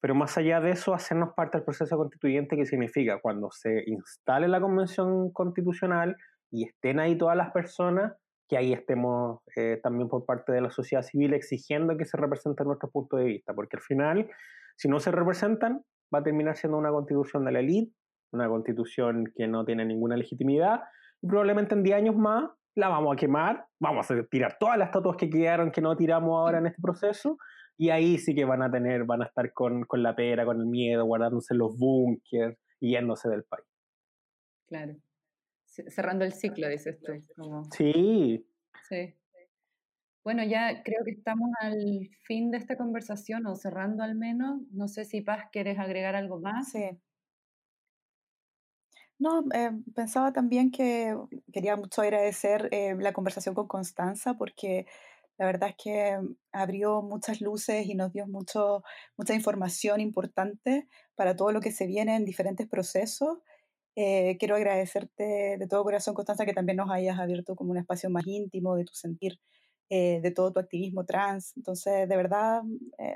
pero más allá de eso, hacernos parte del proceso constituyente, que significa cuando se instale la convención constitucional y estén ahí todas las personas, que ahí estemos eh, también por parte de la sociedad civil exigiendo que se representen nuestros puntos de vista, porque al final, si no se representan, va a terminar siendo una constitución de la élite, una constitución que no tiene ninguna legitimidad, y probablemente en 10 años más la vamos a quemar, vamos a tirar todas las estatuas que quedaron que no tiramos ahora en este proceso, y ahí sí que van a tener, van a estar con, con la pera, con el miedo, guardándose los búnkers y yéndose del país. Claro. Cerrando el ciclo, dices tú. Sí. Sí. Bueno, ya creo que estamos al fin de esta conversación, o cerrando al menos. No sé si Paz, ¿quieres agregar algo más? Sí. No, eh, pensaba también que quería mucho agradecer eh, la conversación con Constanza porque la verdad es que abrió muchas luces y nos dio mucho, mucha información importante para todo lo que se viene en diferentes procesos. Eh, quiero agradecerte de todo corazón, Constanza, que también nos hayas abierto como un espacio más íntimo de tu sentir, de todo tu activismo trans. Entonces, de verdad,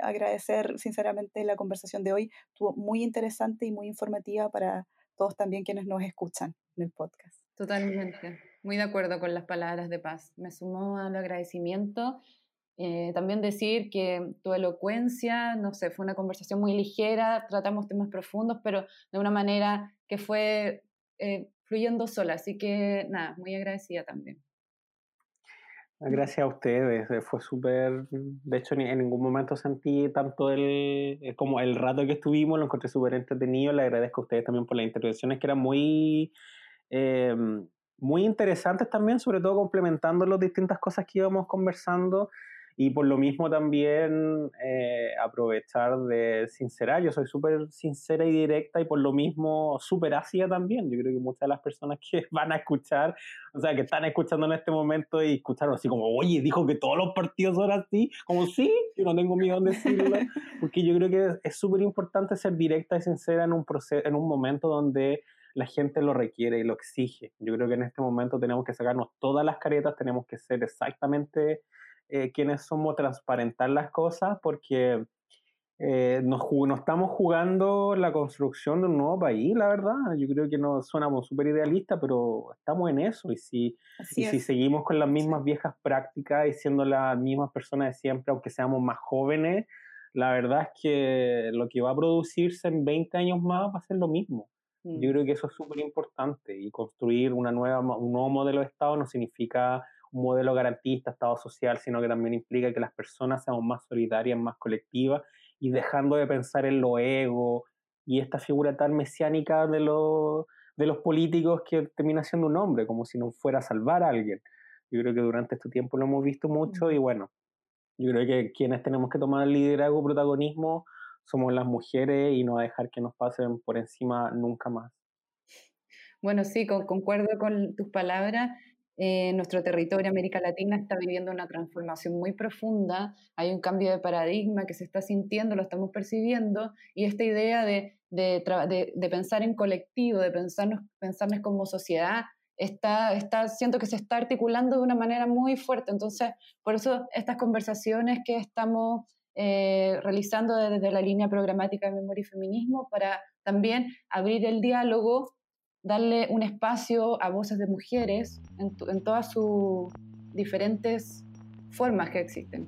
agradecer sinceramente la conversación de hoy. Estuvo muy interesante y muy informativa para todos también quienes nos escuchan en el podcast. Totalmente, muy de acuerdo con las palabras de paz. Me sumó al agradecimiento. Eh, también decir que tu elocuencia, no sé, fue una conversación muy ligera, tratamos temas profundos, pero de una manera que fue eh, fluyendo sola. Así que nada, muy agradecida también. Gracias a ustedes, eh, fue súper, de hecho en ningún momento sentí tanto el, eh, como el rato que estuvimos, lo encontré súper entretenido, le agradezco a ustedes también por las intervenciones que eran muy, eh, muy interesantes también, sobre todo complementando las distintas cosas que íbamos conversando y por lo mismo también eh, aprovechar de sincerar. Yo soy súper sincera y directa y por lo mismo súper ácida también. Yo creo que muchas de las personas que van a escuchar, o sea, que están escuchando en este momento y escucharon así como, oye, dijo que todos los partidos son así, como sí, yo no tengo miedo en decirlo, porque yo creo que es súper importante ser directa y sincera en un, proceso, en un momento donde la gente lo requiere y lo exige. Yo creo que en este momento tenemos que sacarnos todas las caretas, tenemos que ser exactamente eh, quienes somos transparentar las cosas porque eh, nos, estamos jugando la construcción de un nuevo país, la verdad. Yo creo que no sonamos súper idealistas, pero estamos en eso. Y si, y si seguimos con las mismas viejas prácticas y siendo las mismas personas de siempre, aunque seamos más jóvenes, la verdad es que lo que va a producirse en 20 años más va a ser lo mismo. Yo mm. creo que eso es súper importante y construir una nueva, un nuevo modelo de Estado no significa un modelo garantista, Estado social, sino que también implica que las personas seamos más solidarias, más colectivas y dejando de pensar en lo ego y esta figura tan mesiánica de, de los políticos que termina siendo un hombre, como si no fuera a salvar a alguien. Yo creo que durante este tiempo lo hemos visto mucho y bueno, yo creo que quienes tenemos que tomar el liderazgo, protagonismo, somos las mujeres y no dejar que nos pasen por encima nunca más. Bueno, sí, concuerdo con tus palabras. Eh, nuestro territorio, América Latina, está viviendo una transformación muy profunda, hay un cambio de paradigma que se está sintiendo, lo estamos percibiendo, y esta idea de, de, pensar en colectivo, de pensarnos, pensarnos como sociedad, está, está, siento que se está articulando de una manera muy fuerte. Entonces, por eso estas conversaciones que estamos eh, realizando desde la línea programática de memoria y feminismo, para también abrir el diálogo darle un espacio a voces de mujeres en, todas sus diferentes formas que existen.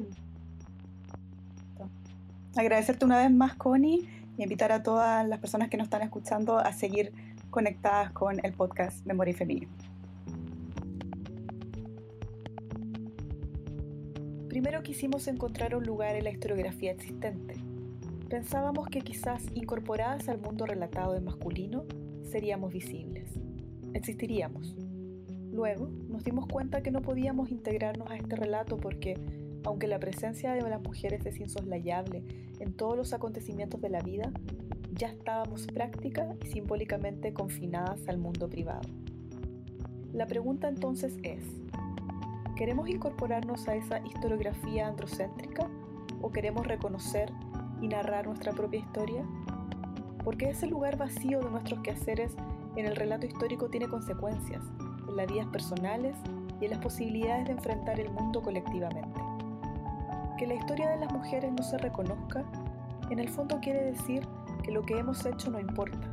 Agradecerte una vez más, Connie, y invitar a todas las personas que nos están escuchando a seguir conectadas con el podcast Memoria y Feminismo. Primero quisimos encontrar un lugar en la historiografía existente. Pensábamos que quizás incorporadas al mundo relatado en masculino, seríamos visibles, existiríamos. Luego nos dimos cuenta que no podíamos integrarnos a este relato porque, aunque la presencia de las mujeres es insoslayable en todos los acontecimientos de la vida, ya estábamos práctica y simbólicamente confinadas al mundo privado. La pregunta entonces es, ¿queremos incorporarnos a esa historiografía androcéntrica o queremos reconocer y narrar nuestra propia historia? porque ese lugar vacío de nuestros quehaceres en el relato histórico tiene consecuencias en las vidas personales y en las posibilidades de enfrentar el mundo colectivamente. Que la historia de las mujeres no se reconozca, en el fondo quiere decir que lo que hemos hecho no importa.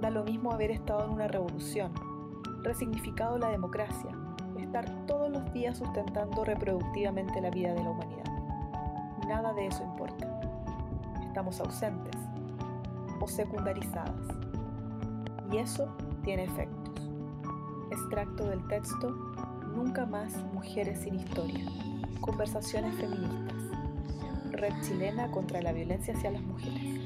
Da lo mismo haber estado en una revolución, resignificado la democracia, estar todos los días sustentando reproductivamente la vida de la humanidad. Nada de eso importa. Estamos ausentes o secundarizadas. Y eso tiene efectos. Extracto del texto Nunca más mujeres sin historia. Conversaciones feministas. Red chilena contra la violencia hacia las mujeres.